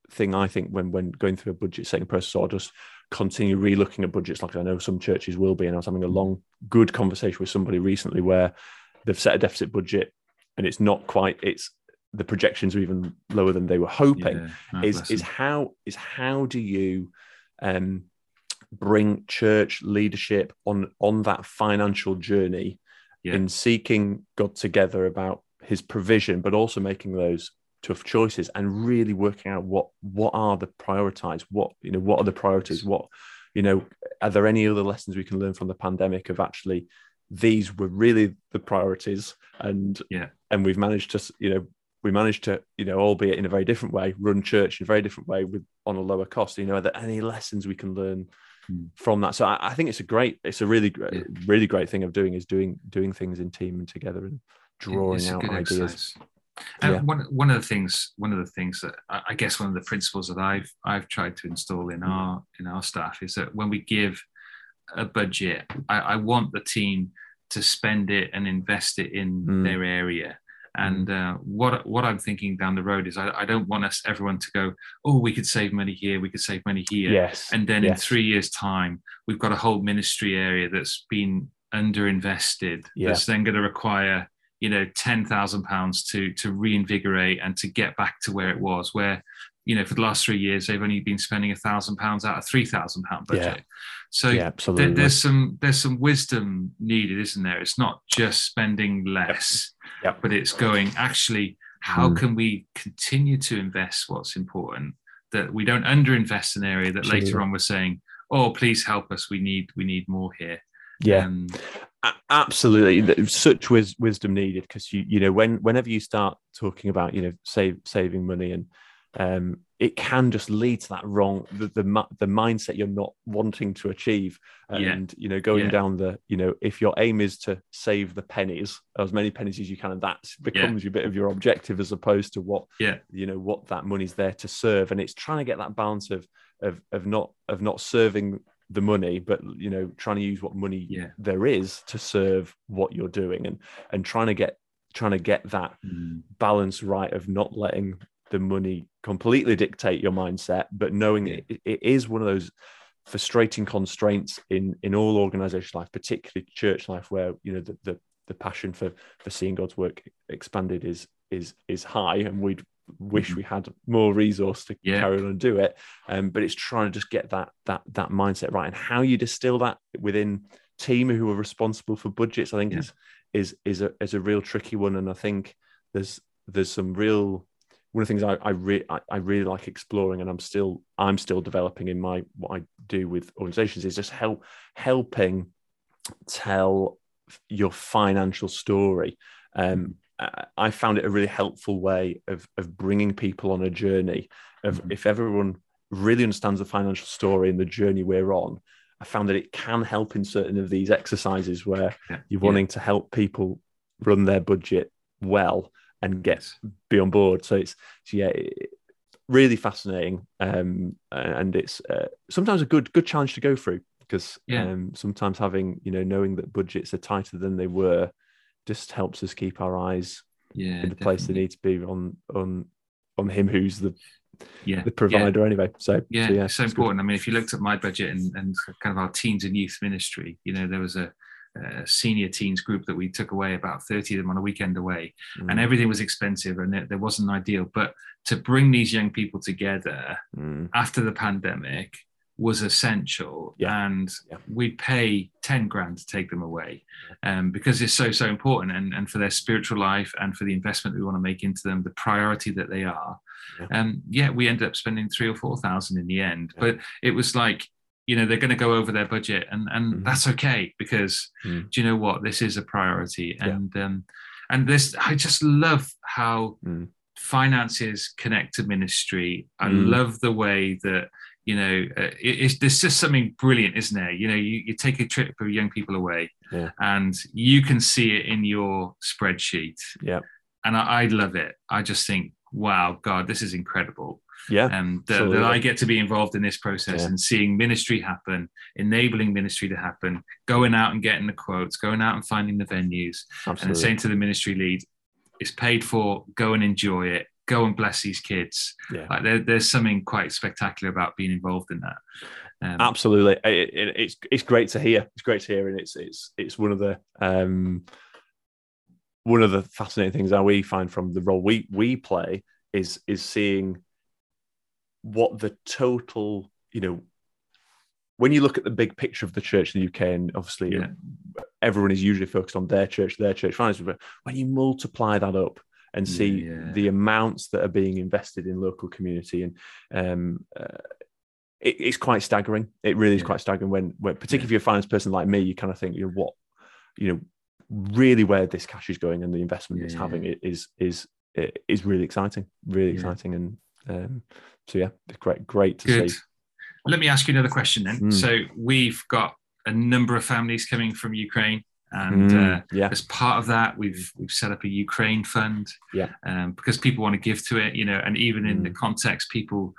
[SPEAKER 2] thing i think when when going through a budget setting process or just continue re-looking at budgets like i know some churches will be and i was having a long good conversation with somebody recently where they've set a deficit budget and it's not quite it's the projections are even lower than they were hoping. Yeah, is is how is how do you um, bring church leadership on on that financial journey yeah. in seeking God together about his provision but also making those tough choices and really working out what what are the prioritized what you know what are the priorities? What you know are there any other lessons we can learn from the pandemic of actually these were really the priorities and
[SPEAKER 1] yeah.
[SPEAKER 2] and we've managed to you know we managed to you know albeit in a very different way run church in a very different way with on a lower cost. You know are there any lessons we can learn mm. from that so I, I, think it's a great it's a really really great thing of doing is doing doing things in team and together and drawing out ideas exercise.
[SPEAKER 1] and yeah. one, one of the things one of the things that I guess one of the principles that I've I've tried to install in mm. our in our staff is that when we give a budget. I, I want the team to spend it and invest it in mm. their area. And mm. uh, what what I'm thinking down the road is I, I, don't want us everyone to go, oh, we could save money here, we could save money here.
[SPEAKER 2] Yes.
[SPEAKER 1] And then
[SPEAKER 2] yes.
[SPEAKER 1] in three years' time, we've got a whole ministry area that's been underinvested.
[SPEAKER 2] Yeah.
[SPEAKER 1] That's then going to require, you know, ten thousand pounds to to reinvigorate and to get back to where it was, where you know, for the last three years, they've only been spending a thousand pounds out of three thousand pound budget. Yeah. So
[SPEAKER 2] yeah, absolutely.
[SPEAKER 1] there's some there's some wisdom needed, isn't there? It's not just spending less,
[SPEAKER 2] yep. Yep.
[SPEAKER 1] but it's going actually. How mm. can we continue to invest what's important? That we don't underinvest an area that absolutely. later on we're saying, "Oh, please help us. We need we need more here."
[SPEAKER 2] Yeah, um, absolutely. Such wis- wisdom needed because you you know when whenever you start talking about you know save saving money and um, it can just lead to that wrong the, the, the mindset you're not wanting to achieve and yeah. you know going yeah. down the you know if your aim is to save the pennies as many pennies as you can and that becomes yeah. a bit of your objective as opposed to what
[SPEAKER 1] yeah
[SPEAKER 2] you know what that money's there to serve and it's trying to get that balance of of of not of not serving the money but you know trying to use what money
[SPEAKER 1] yeah.
[SPEAKER 2] there is to serve what you're doing and and trying to get trying to get that
[SPEAKER 1] mm.
[SPEAKER 2] balance right of not letting the money completely dictate your mindset, but knowing yeah. it, it is one of those frustrating constraints in in all organization life, particularly church life, where you know the the, the passion for for seeing God's work expanded is is is high, and we'd wish mm-hmm. we had more resource to yeah. carry on and do it. Um, but it's trying to just get that that that mindset right, and how you distill that within team who are responsible for budgets. I think yeah. is is is a is a real tricky one, and I think there's there's some real one of the things I I, re- I, I really like exploring, and I'm still I'm still developing in my what I do with organizations is just help helping tell your financial story. Um, I found it a really helpful way of of bringing people on a journey. Of mm-hmm. if everyone really understands the financial story and the journey we're on, I found that it can help in certain of these exercises where yeah. you're wanting yeah. to help people run their budget well and get be on board. So it's so yeah, really fascinating, um, and it's uh, sometimes a good good challenge to go through because yeah. um, sometimes having you know knowing that budgets are tighter than they were just helps us keep our eyes
[SPEAKER 1] yeah,
[SPEAKER 2] in the definitely. place they need to be on on on him who's the
[SPEAKER 1] yeah
[SPEAKER 2] the provider
[SPEAKER 1] yeah.
[SPEAKER 2] anyway so
[SPEAKER 1] yeah,
[SPEAKER 2] so, yeah
[SPEAKER 1] so important good. i mean if you looked at my budget and, and kind of our teens and youth ministry you know there was a uh, senior teens group that we took away, about 30 of them on a weekend away, mm. and everything was expensive and it, there wasn't ideal. But to bring these young people together mm. after the pandemic was essential yeah. and yeah. we'd pay 10 grand to take them away um, because it's so so important and, and for their spiritual life and for the investment we want to make into them the priority that they are yeah. um, yeah we ended up spending three or four thousand in the end but it was like you know they're going to go over their budget and and mm-hmm. that's okay because mm. do you know what this is a priority and um and this i just love how mm. finances connect to ministry i mm. love the way that you know uh, it, it's there's just something brilliant isn't there you know you, you take a trip of young people away yeah. and you can see it in your spreadsheet
[SPEAKER 2] yeah
[SPEAKER 1] and I, I love it i just think wow god this is incredible
[SPEAKER 2] yeah
[SPEAKER 1] and uh, that i get to be involved in this process yeah. and seeing ministry happen enabling ministry to happen going out and getting the quotes going out and finding the venues Absolutely. and saying to the ministry lead it's paid for go and enjoy it go and bless these kids yeah. like there, there's something quite spectacular about being involved in that
[SPEAKER 2] um, Absolutely, it, it, it's it's great to hear. It's great to hear, and it's it's it's one of the um, one of the fascinating things that we find from the role we we play is is seeing what the total, you know, when you look at the big picture of the church in the UK, and obviously yeah. everyone is usually focused on their church, their church finances, but when you multiply that up and see yeah. the amounts that are being invested in local community, and um, uh, it, it's quite staggering. It really is yeah. quite staggering when, when particularly if you're a finance person like me, you kind of think, you know, what, you know, really where this cash is going and the investment it's having is is is really exciting, really exciting, and um, so yeah, great, great to Good. see.
[SPEAKER 1] Let me ask you another question then. Mm. So we've got a number of families coming from Ukraine, and mm, uh, yeah. as part of that, we've we've set up a Ukraine fund.
[SPEAKER 2] Yeah,
[SPEAKER 1] um, because people want to give to it, you know, and even in mm. the context, people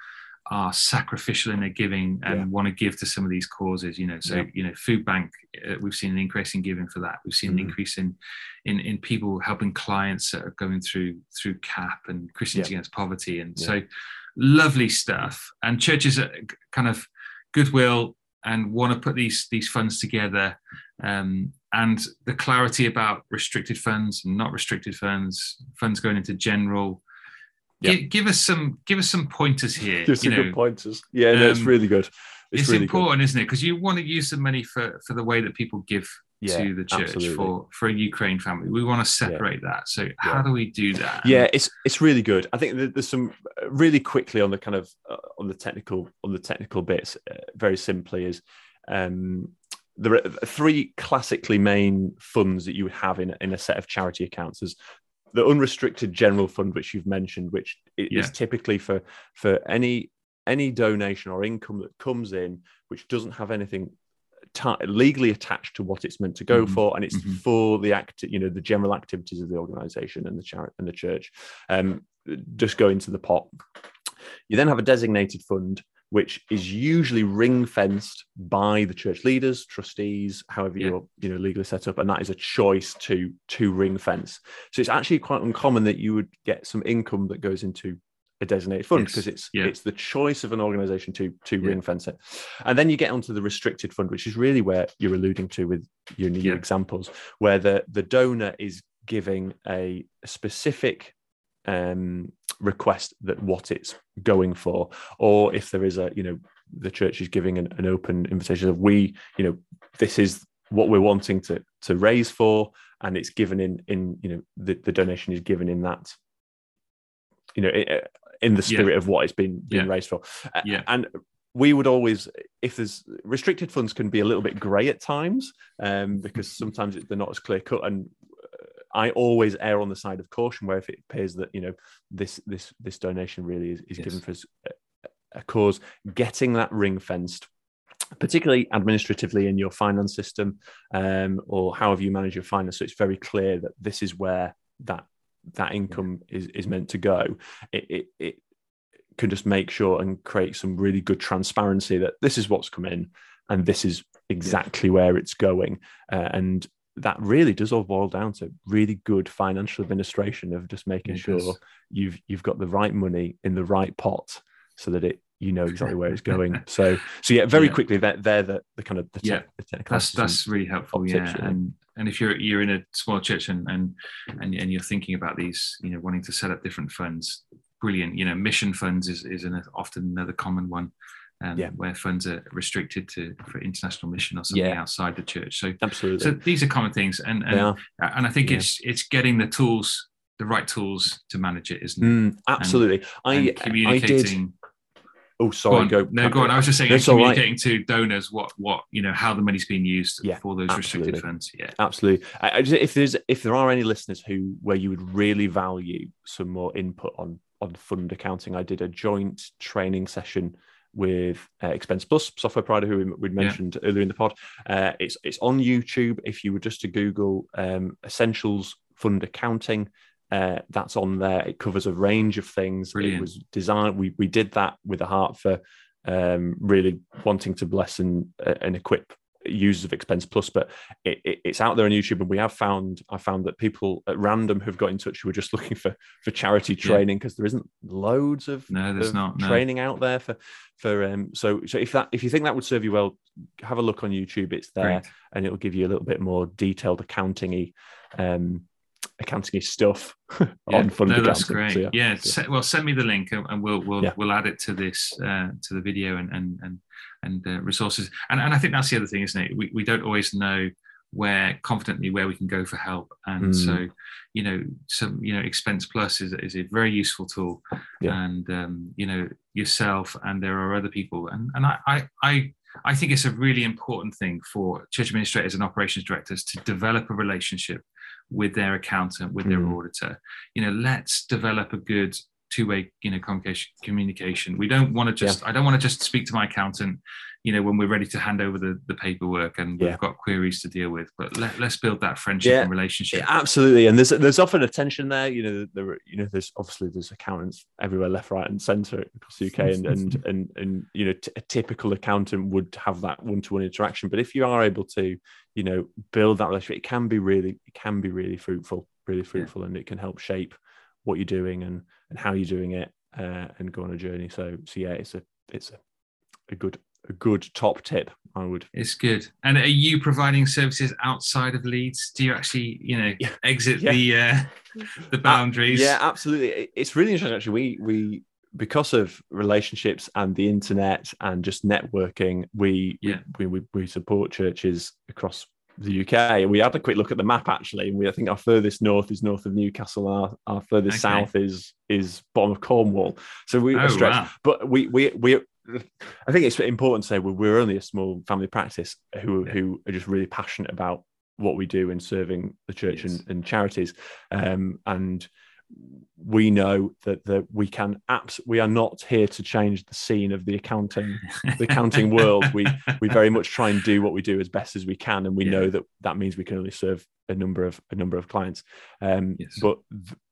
[SPEAKER 1] are sacrificial in their giving and yeah. want to give to some of these causes you know so yeah. you know food bank uh, we've seen an increase in giving for that we've seen mm-hmm. an increase in, in in people helping clients that are going through through cap and christians yeah. against poverty and so lovely stuff. And churches are kind of goodwill and want to put these these funds together. Um, and the clarity about restricted funds and not restricted funds, funds going into general. Yep. Give, give, us some give us some pointers here.
[SPEAKER 2] Give some know. good pointers. Yeah, no, it's um, really good.
[SPEAKER 1] It's, it's really important, good. isn't it? Because you want to use the money for for the way that people give yeah, to the church absolutely. for for a Ukraine family. We want to separate yeah. that. So how do we do that?
[SPEAKER 2] Yeah, it's it's really good. I think there's some uh, really quickly on the kind of uh, on the technical on the technical bits. Uh, very simply is um, there are three classically main funds that you would have in in a set of charity accounts. There's the unrestricted general fund, which you've mentioned, which is typically for for any any donation or income that comes in which doesn't have anything legally attached to what it's meant to go mm-hmm. for, and it's mm-hmm. for the act, you know, the general activities of the organisation and the charity and the church. Um, just go into the pot. You then have a designated fund, which is usually ring fenced by the church leaders, trustees, however yeah. you're you know legally set up, and that is a choice to to ring fence. So it's actually quite uncommon that you would get some income that goes into a designated fund because yes. it's yeah. it's the choice of an organization to to yeah. ring fence it and then you get onto the restricted fund which is really where you're alluding to with your new yeah. examples where the the donor is giving a, specific um, request that what it's going for or if there is a you know the church is giving an, an open invitation of we you know this is what we're wanting to to raise for and it's given in in you know the, the donation is given in that you know in the spirit yeah. of what it's been being yeah. raised for.
[SPEAKER 1] Yeah.
[SPEAKER 2] And we would always, if there's restricted funds, can be a little bit grey at times um, because sometimes they're not as clear cut. And I always err on the side of caution where if it appears that you know this this this donation really is, is yes. given for a, a cause, getting that ring fenced particularly administratively in your finance system um, or however you manage your finance. So it's very clear that this is where that that income is, is meant to go, it, it, it can just make sure and create some really good transparency that this is what's come in and this is exactly where it's going. Uh, and that really does all boil down to really good financial administration of just making sure you've you've got the right money in the right pot so that it you know exactly where it's going. So, so yeah, very yeah. quickly, they're, they're the, the kind of the,
[SPEAKER 1] yeah. the technical. That's that's really helpful. Yeah, tips, and and if you're you're in a small church and and and, and you're thinking about these, you know, wanting to set up different funds, brilliant. You know, mission funds is is an, often another common one. Um, yeah. where funds are restricted to for international mission or something yeah. outside the church. So
[SPEAKER 2] absolutely.
[SPEAKER 1] So these are common things, and and, and I think yeah. it's it's getting the tools, the right tools to manage it, isn't it?
[SPEAKER 2] Mm, absolutely. And, I and communicating. I did. Oh, sorry.
[SPEAKER 1] Go, go, No, go on. I was just saying, communicating right. to donors what what you know how the money's being used yeah, for those absolutely. restricted funds. Yeah,
[SPEAKER 2] absolutely. I, I just, if there's if there are any listeners who where you would really value some more input on on fund accounting, I did a joint training session with uh, Expense Plus software provider who we, mentioned yeah. earlier in the pod. Uh, it's it's on YouTube. If you were just to Google um, Essentials Fund Accounting, uh, that's on there. It covers a range of things. Brilliant. It was designed. We we did that with a heart for um, really wanting to bless and uh, and equip users of Expense Plus, but it, it, it's out there on YouTube, and we have found I found that people at random who've got in touch who are just looking for for charity training because yeah. there isn't loads of
[SPEAKER 1] no, there's
[SPEAKER 2] of
[SPEAKER 1] not no.
[SPEAKER 2] training out there for for um. So so if that if you think that would serve you well, have a look on YouTube. It's there, Great. and it'll give you a little bit more detailed accountingy um accounting stuff yeah. on fund no,
[SPEAKER 1] that's great. So, yeah, yeah. well, send me the link and we'll we'll yeah. we'll add it to this uh, to the video and and and and uh, resources. And and I think that's the other thing, isn't it? We we don't always know where confidently where we can go for help and mm. so you know some you know expense plus is, is a very useful tool yeah. and um, you know yourself and there are other people and and I, I i i think it's a really important thing for church administrators and operations directors to develop a relationship with their accountant, with their mm. auditor. You know, let's develop a good two-way, you know, communication. Communication. We don't want to just. Yeah. I don't want to just speak to my accountant. You know, when we're ready to hand over the, the paperwork and yeah. we've got queries to deal with. But let, us build that friendship yeah. and relationship.
[SPEAKER 2] absolutely. And there's there's often a tension there. You know, there you know there's obviously there's accountants everywhere, left, right, and centre across the UK, and and and and you know, t- a typical accountant would have that one-to-one interaction. But if you are able to you know build that relationship it can be really it can be really fruitful really fruitful yeah. and it can help shape what you're doing and and how you're doing it uh, and go on a journey. So so yeah it's a it's a, a good a good top tip i would.
[SPEAKER 1] It's good. And are you providing services outside of leeds? Do you actually you know yeah. exit yeah. the uh, the boundaries?
[SPEAKER 2] uh, yeah absolutely. It's really interesting actually. We we because of relationships and the internet and just networking, we yeah. we, we, we support churches across the UK. We had a quick look at the map actually, and we I think our furthest north is north of Newcastle, our, our furthest okay. south is is bottom of Cornwall. So we oh, stretch, wow. but we we we. I think it's important to say we're, we're only a small family practice who yeah. who are just really passionate about what we do in serving the church yes. and, and, charities, um, and we know that that we can apps we are not here to change the scene of the accounting the accounting world we we very much try and do what we do as best as we can and we yeah. know that that means we can only serve a number of a number of clients um, yes. but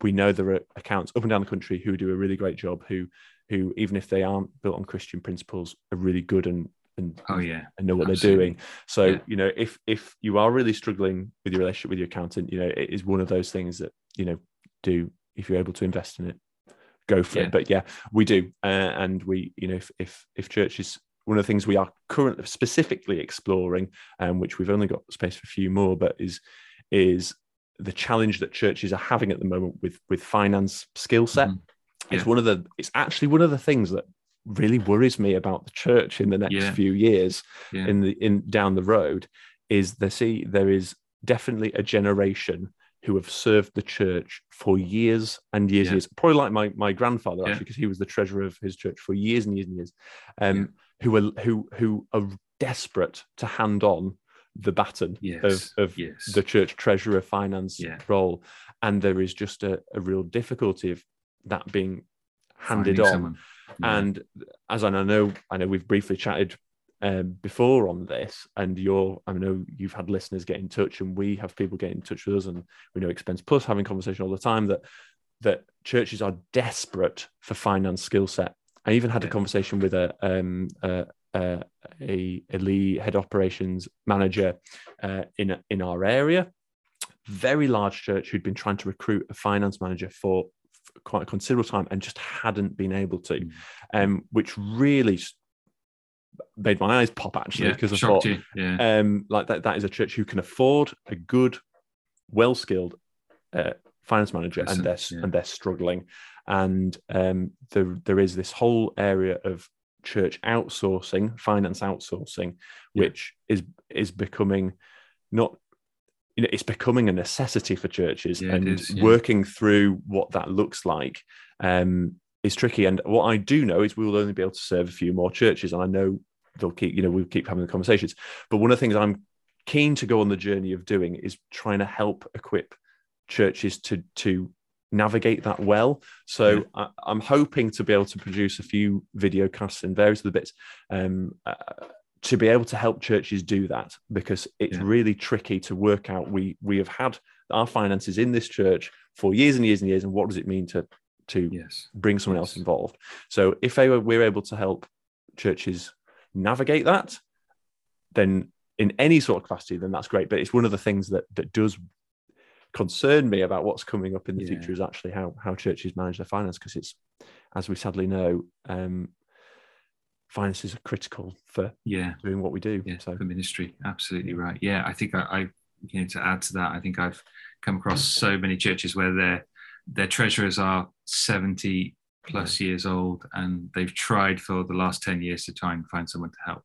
[SPEAKER 2] we know there are accounts up and down the country who do a really great job who who even if they aren't built on christian principles are really good and and
[SPEAKER 1] oh yeah
[SPEAKER 2] and know what Absolutely. they're doing so yeah. you know if if you are really struggling with your relationship with your accountant you know it is one of those things that you know do if you're able to invest in it, go for yeah. it. But yeah, we do, uh, and we, you know, if if if churches, one of the things we are currently specifically exploring, um, which we've only got space for a few more, but is is the challenge that churches are having at the moment with with finance skill set. Mm-hmm. Yeah. It's one of the. It's actually one of the things that really worries me about the church in the next yeah. few years yeah. in the in down the road is they see there is definitely a generation who have served the church for years and years yeah. and years. Probably like my my grandfather actually, because he was the treasurer of his church for years and years and years. Um, yeah. who are who who are desperate to hand on the baton yes. of, of yes. the church treasurer finance yeah. role, and there is just a, a real difficulty of that being handed Finding on. And as I know, I know we've briefly chatted um, before on this, and you're, I know you've had listeners get in touch, and we have people get in touch with us, and we know Expense Plus having conversation all the time that that churches are desperate for finance skill set. I even had a conversation with a um, a, a, a Lee head operations manager uh, in in our area, very large church who'd been trying to recruit a finance manager for quite a considerable time and just hadn't been able to, mm. um, which really made my eyes pop actually because yeah, I thought, yeah. um, like that that is a church who can afford a good, well skilled uh, finance manager, Listen, and they're yeah. and they're struggling, and um, there there is this whole area of church outsourcing, finance outsourcing, which is is becoming not you know it's becoming a necessity for churches yeah, and is, yeah. working through what that looks like um, is tricky and what i do know is we will only be able to serve a few more churches and i know they'll keep you know we'll keep having the conversations but one of the things i'm keen to go on the journey of doing is trying to help equip churches to to navigate that well so yeah. I, am hoping to be able to produce a few video casts and various other bits um, uh, to be able to help churches do that because it's yeah. really tricky to work out we we have had our finances in this church for years and years and years and what does it mean to to yes. bring someone yes. else involved so if they were, we're able to help churches navigate that then in any sort of capacity then that's great but it's one of the things that that does concern me about what's coming up in the yeah. future is actually how how churches manage their finance because it's as we sadly know um, finances are critical for yeah doing what we do.
[SPEAKER 1] Yeah, so for ministry, absolutely right. Yeah, I think I, I, you know to add to that, I think I've come across so many churches where their their treasurers are seventy plus years old, and they've tried for the last ten years to try and find someone to help.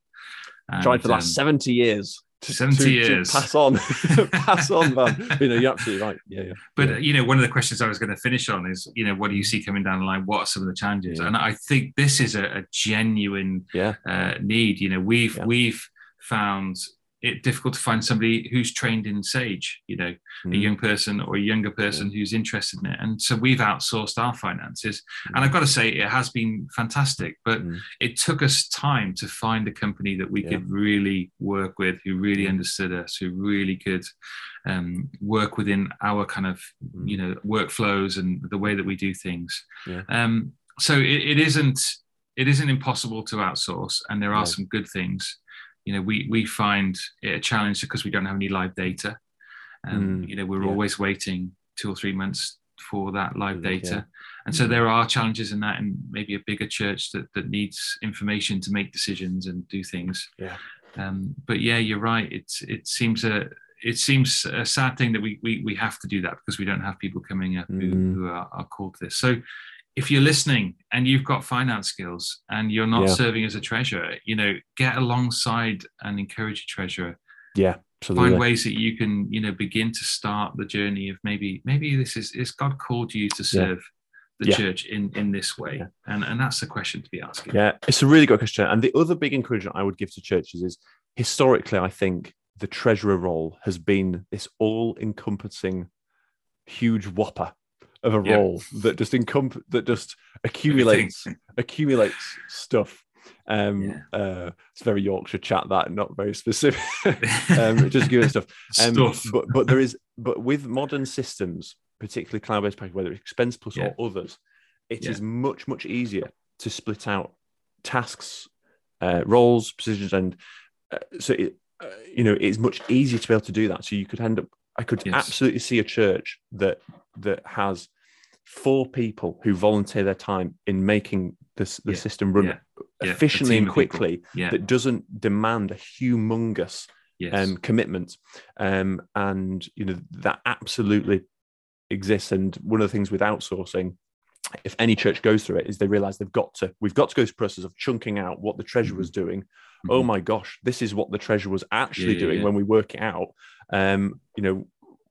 [SPEAKER 2] And, tried for the last um, seventy years.
[SPEAKER 1] To, 70 to, years.
[SPEAKER 2] To pass on, pass on, man. You know, you're absolutely right. Yeah, yeah.
[SPEAKER 1] But
[SPEAKER 2] yeah.
[SPEAKER 1] you know, one of the questions I was going to finish on is, you know, what do you see coming down the line? What are some of the challenges? Yeah. And I think this is a, a genuine yeah. uh, need. You know, we've we've found it difficult to find somebody who's trained in Sage, you know, mm. a young person or a younger person yeah. who's interested in it. And so we've outsourced our finances. Mm. And I've got to say, it has been fantastic, but mm. it took us time to find a company that we yeah. could really work with, who really understood us, who really could um, work within our kind of, mm. you know, workflows and the way that we do things. Yeah. Um, so it, it isn't it isn't impossible to outsource, and there are some good things you know, we we find it a challenge because we don't have any live data. And mm, you know, we're yeah. always waiting two or three months for that live data. Yeah. And so mm. there are challenges in that, and maybe a bigger church that, that needs information to make decisions and do things.
[SPEAKER 2] Yeah.
[SPEAKER 1] Um, but yeah, you're right. It's it seems a it seems a sad thing that we we, we have to do that because we don't have people coming up who, mm. who are, are, called to this. So if you're listening and you've got finance skills and you're not yeah. serving as a treasurer, you know, get alongside and encourage a treasurer.
[SPEAKER 2] Yeah. Absolutely.
[SPEAKER 1] Find ways that you can, you know, begin to start the journey of maybe, maybe this is, is God called you to serve yeah. the yeah. church in, in this way? And, and that's the question to be asking.
[SPEAKER 2] Yeah. It's a really good question. And the other big encouragement I would give to churches is historically, I think the treasurer role has been this all encompassing huge whopper of a role that just encump that just accumulates accumulates stuff. Um, yeah. uh, it's very Yorkshire chat that, not very specific. um, just give it stuff. Um, stuff. But but there is but with modern systems, particularly cloud-based package, whether it's Expense Plus yeah. or others, it yeah. is much much easier to split out tasks, uh, roles, positions, and uh, so it, uh, you know it's much easier to be able to do that. So you could end up. I could yes. absolutely see a church that that has four people who volunteer their time in making this the yeah. system run yeah. efficiently and quickly that doesn't demand a humongous yes. um, commitment um, and you know that absolutely exists and one of the things with outsourcing if any church goes through it is they realize they've got to we've got to go through the process of chunking out what the treasurer is mm-hmm. doing mm-hmm. oh my gosh this is what the treasurer was actually yeah, doing when we work it out um you know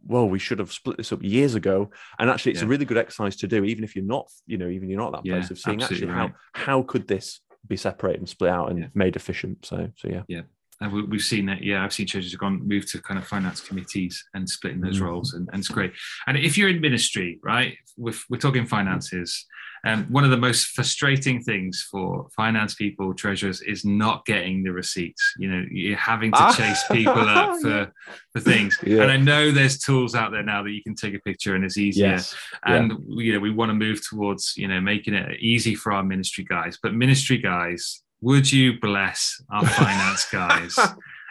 [SPEAKER 2] well, we should have split this up years ago. And actually, it's yeah. a really good exercise to do, even if you're not, you know, even you're not that yeah, place of seeing actually right. how how could this be separated and split out and yeah. made efficient. So, so yeah,
[SPEAKER 1] yeah. And we, have seen that. Yeah, I've seen churches have gone moved to kind of finance committees and splitting those mm-hmm. roles, and, and it's great. And if you're in ministry, right, we're, we're talking finances. Um, one of the most frustrating things for finance people, treasurers, is not getting the receipts. You know, you're having to ah. chase people up for, for things. Yeah. And I know there's tools out there now that you can take a picture and it's easier. Yes. And yeah. you know, we want to move towards you know making it easy for our ministry guys. But ministry guys, would you bless our finance guys?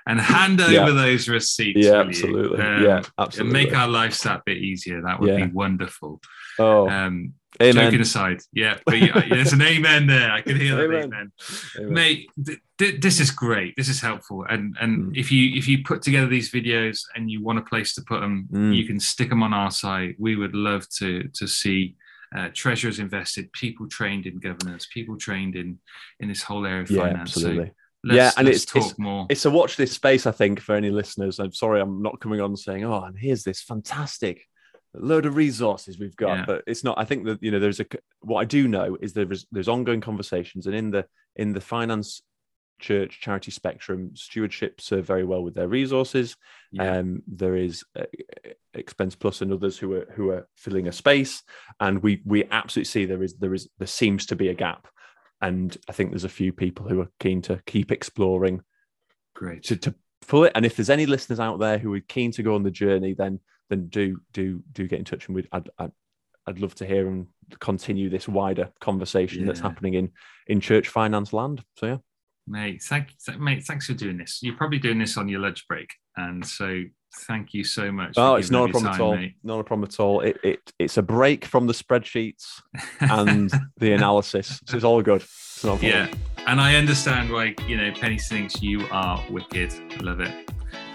[SPEAKER 1] And hand over yeah. those receipts.
[SPEAKER 2] Yeah, absolutely. Um, yeah, absolutely.
[SPEAKER 1] And make our lives that bit easier. That would
[SPEAKER 2] yeah.
[SPEAKER 1] be wonderful.
[SPEAKER 2] Oh, um,
[SPEAKER 1] amen. Joking aside, yeah, but yeah, there's an amen there. I can hear that amen. amen. amen. Mate, th- th- this is great. This is helpful. And and mm. if you if you put together these videos and you want a place to put them, mm. you can stick them on our site. We would love to to see. Uh, treasurers invested, people trained in governance, people trained in in this whole area of
[SPEAKER 2] yeah,
[SPEAKER 1] finance.
[SPEAKER 2] Absolutely. So Let's, yeah, and it's, it's, more. it's a watch this space, I think, for any listeners. I'm sorry, I'm not coming on saying, oh, and here's this fantastic load of resources we've got, yeah. but it's not. I think that you know, there's a what I do know is there's there's ongoing conversations, and in the in the finance church charity spectrum, stewardship serve very well with their resources. Yeah. Um, there is uh, Expense Plus and others who are who are filling a space, and we we absolutely see there is there is there seems to be a gap and I think there's a few people who are keen to keep exploring.
[SPEAKER 1] Great
[SPEAKER 2] to, to pull it. And if there's any listeners out there who are keen to go on the journey, then then do do do get in touch and we'd I'd, I'd, I'd love to hear and continue this wider conversation yeah. that's happening in in church finance land. So yeah.
[SPEAKER 1] Mate, thank mate, thanks for doing this. You're probably doing this on your lunch break. And so thank you so much.
[SPEAKER 2] Oh, it's not a problem time, at all. Mate. Not a problem at all. It, it it's a break from the spreadsheets and the analysis. So it's all good. It's
[SPEAKER 1] yeah, and I understand why you know Penny thinks you are wicked. Love it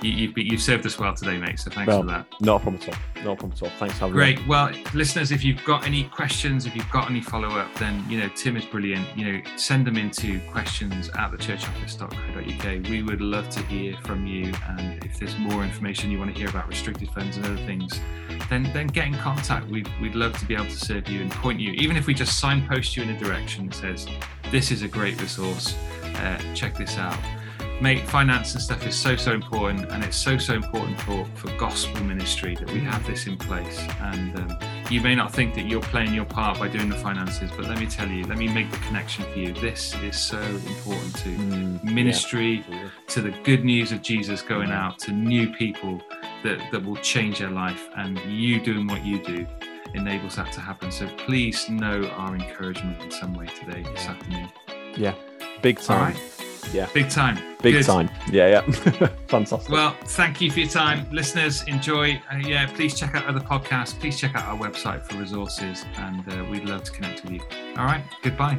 [SPEAKER 1] you, have you've served us well today, mate. So thanks well, for that.
[SPEAKER 2] Not problem at all. Not problem at all. Thanks for having
[SPEAKER 1] Great.
[SPEAKER 2] me.
[SPEAKER 1] Well, listeners, if you've got any questions, if you've got any follow up, then you know Tim is brilliant. You know, send them into questions at thechurchoffice.co.uk. We would love to hear from you, and if there's more information you want to hear about restricted funds and other things, then then get in contact. We'd we'd love to be able to serve you and point you, even if we just signpost you in a direction that says this is a great resource. Uh, check this out mate, finance and stuff is so so important, and it's so so important for for gospel ministry that we have this in place. And um, you may not think that you're playing your part by doing the finances, but let me tell you, let me make the connection for you. This is so important to mm, ministry, yeah, to the good news of Jesus going out to new people that that will change their life, and you doing what you do enables that to happen. So please know our encouragement in some way today, this afternoon.
[SPEAKER 2] Yeah, big time. Yeah.
[SPEAKER 1] Big time.
[SPEAKER 2] Big Good. time. Yeah, yeah. Fantastic.
[SPEAKER 1] Well, thank you for your time. Listeners, enjoy. Uh, yeah, please check out other podcasts. Please check out our website for resources, and uh, we'd love to connect with you. All right. Goodbye.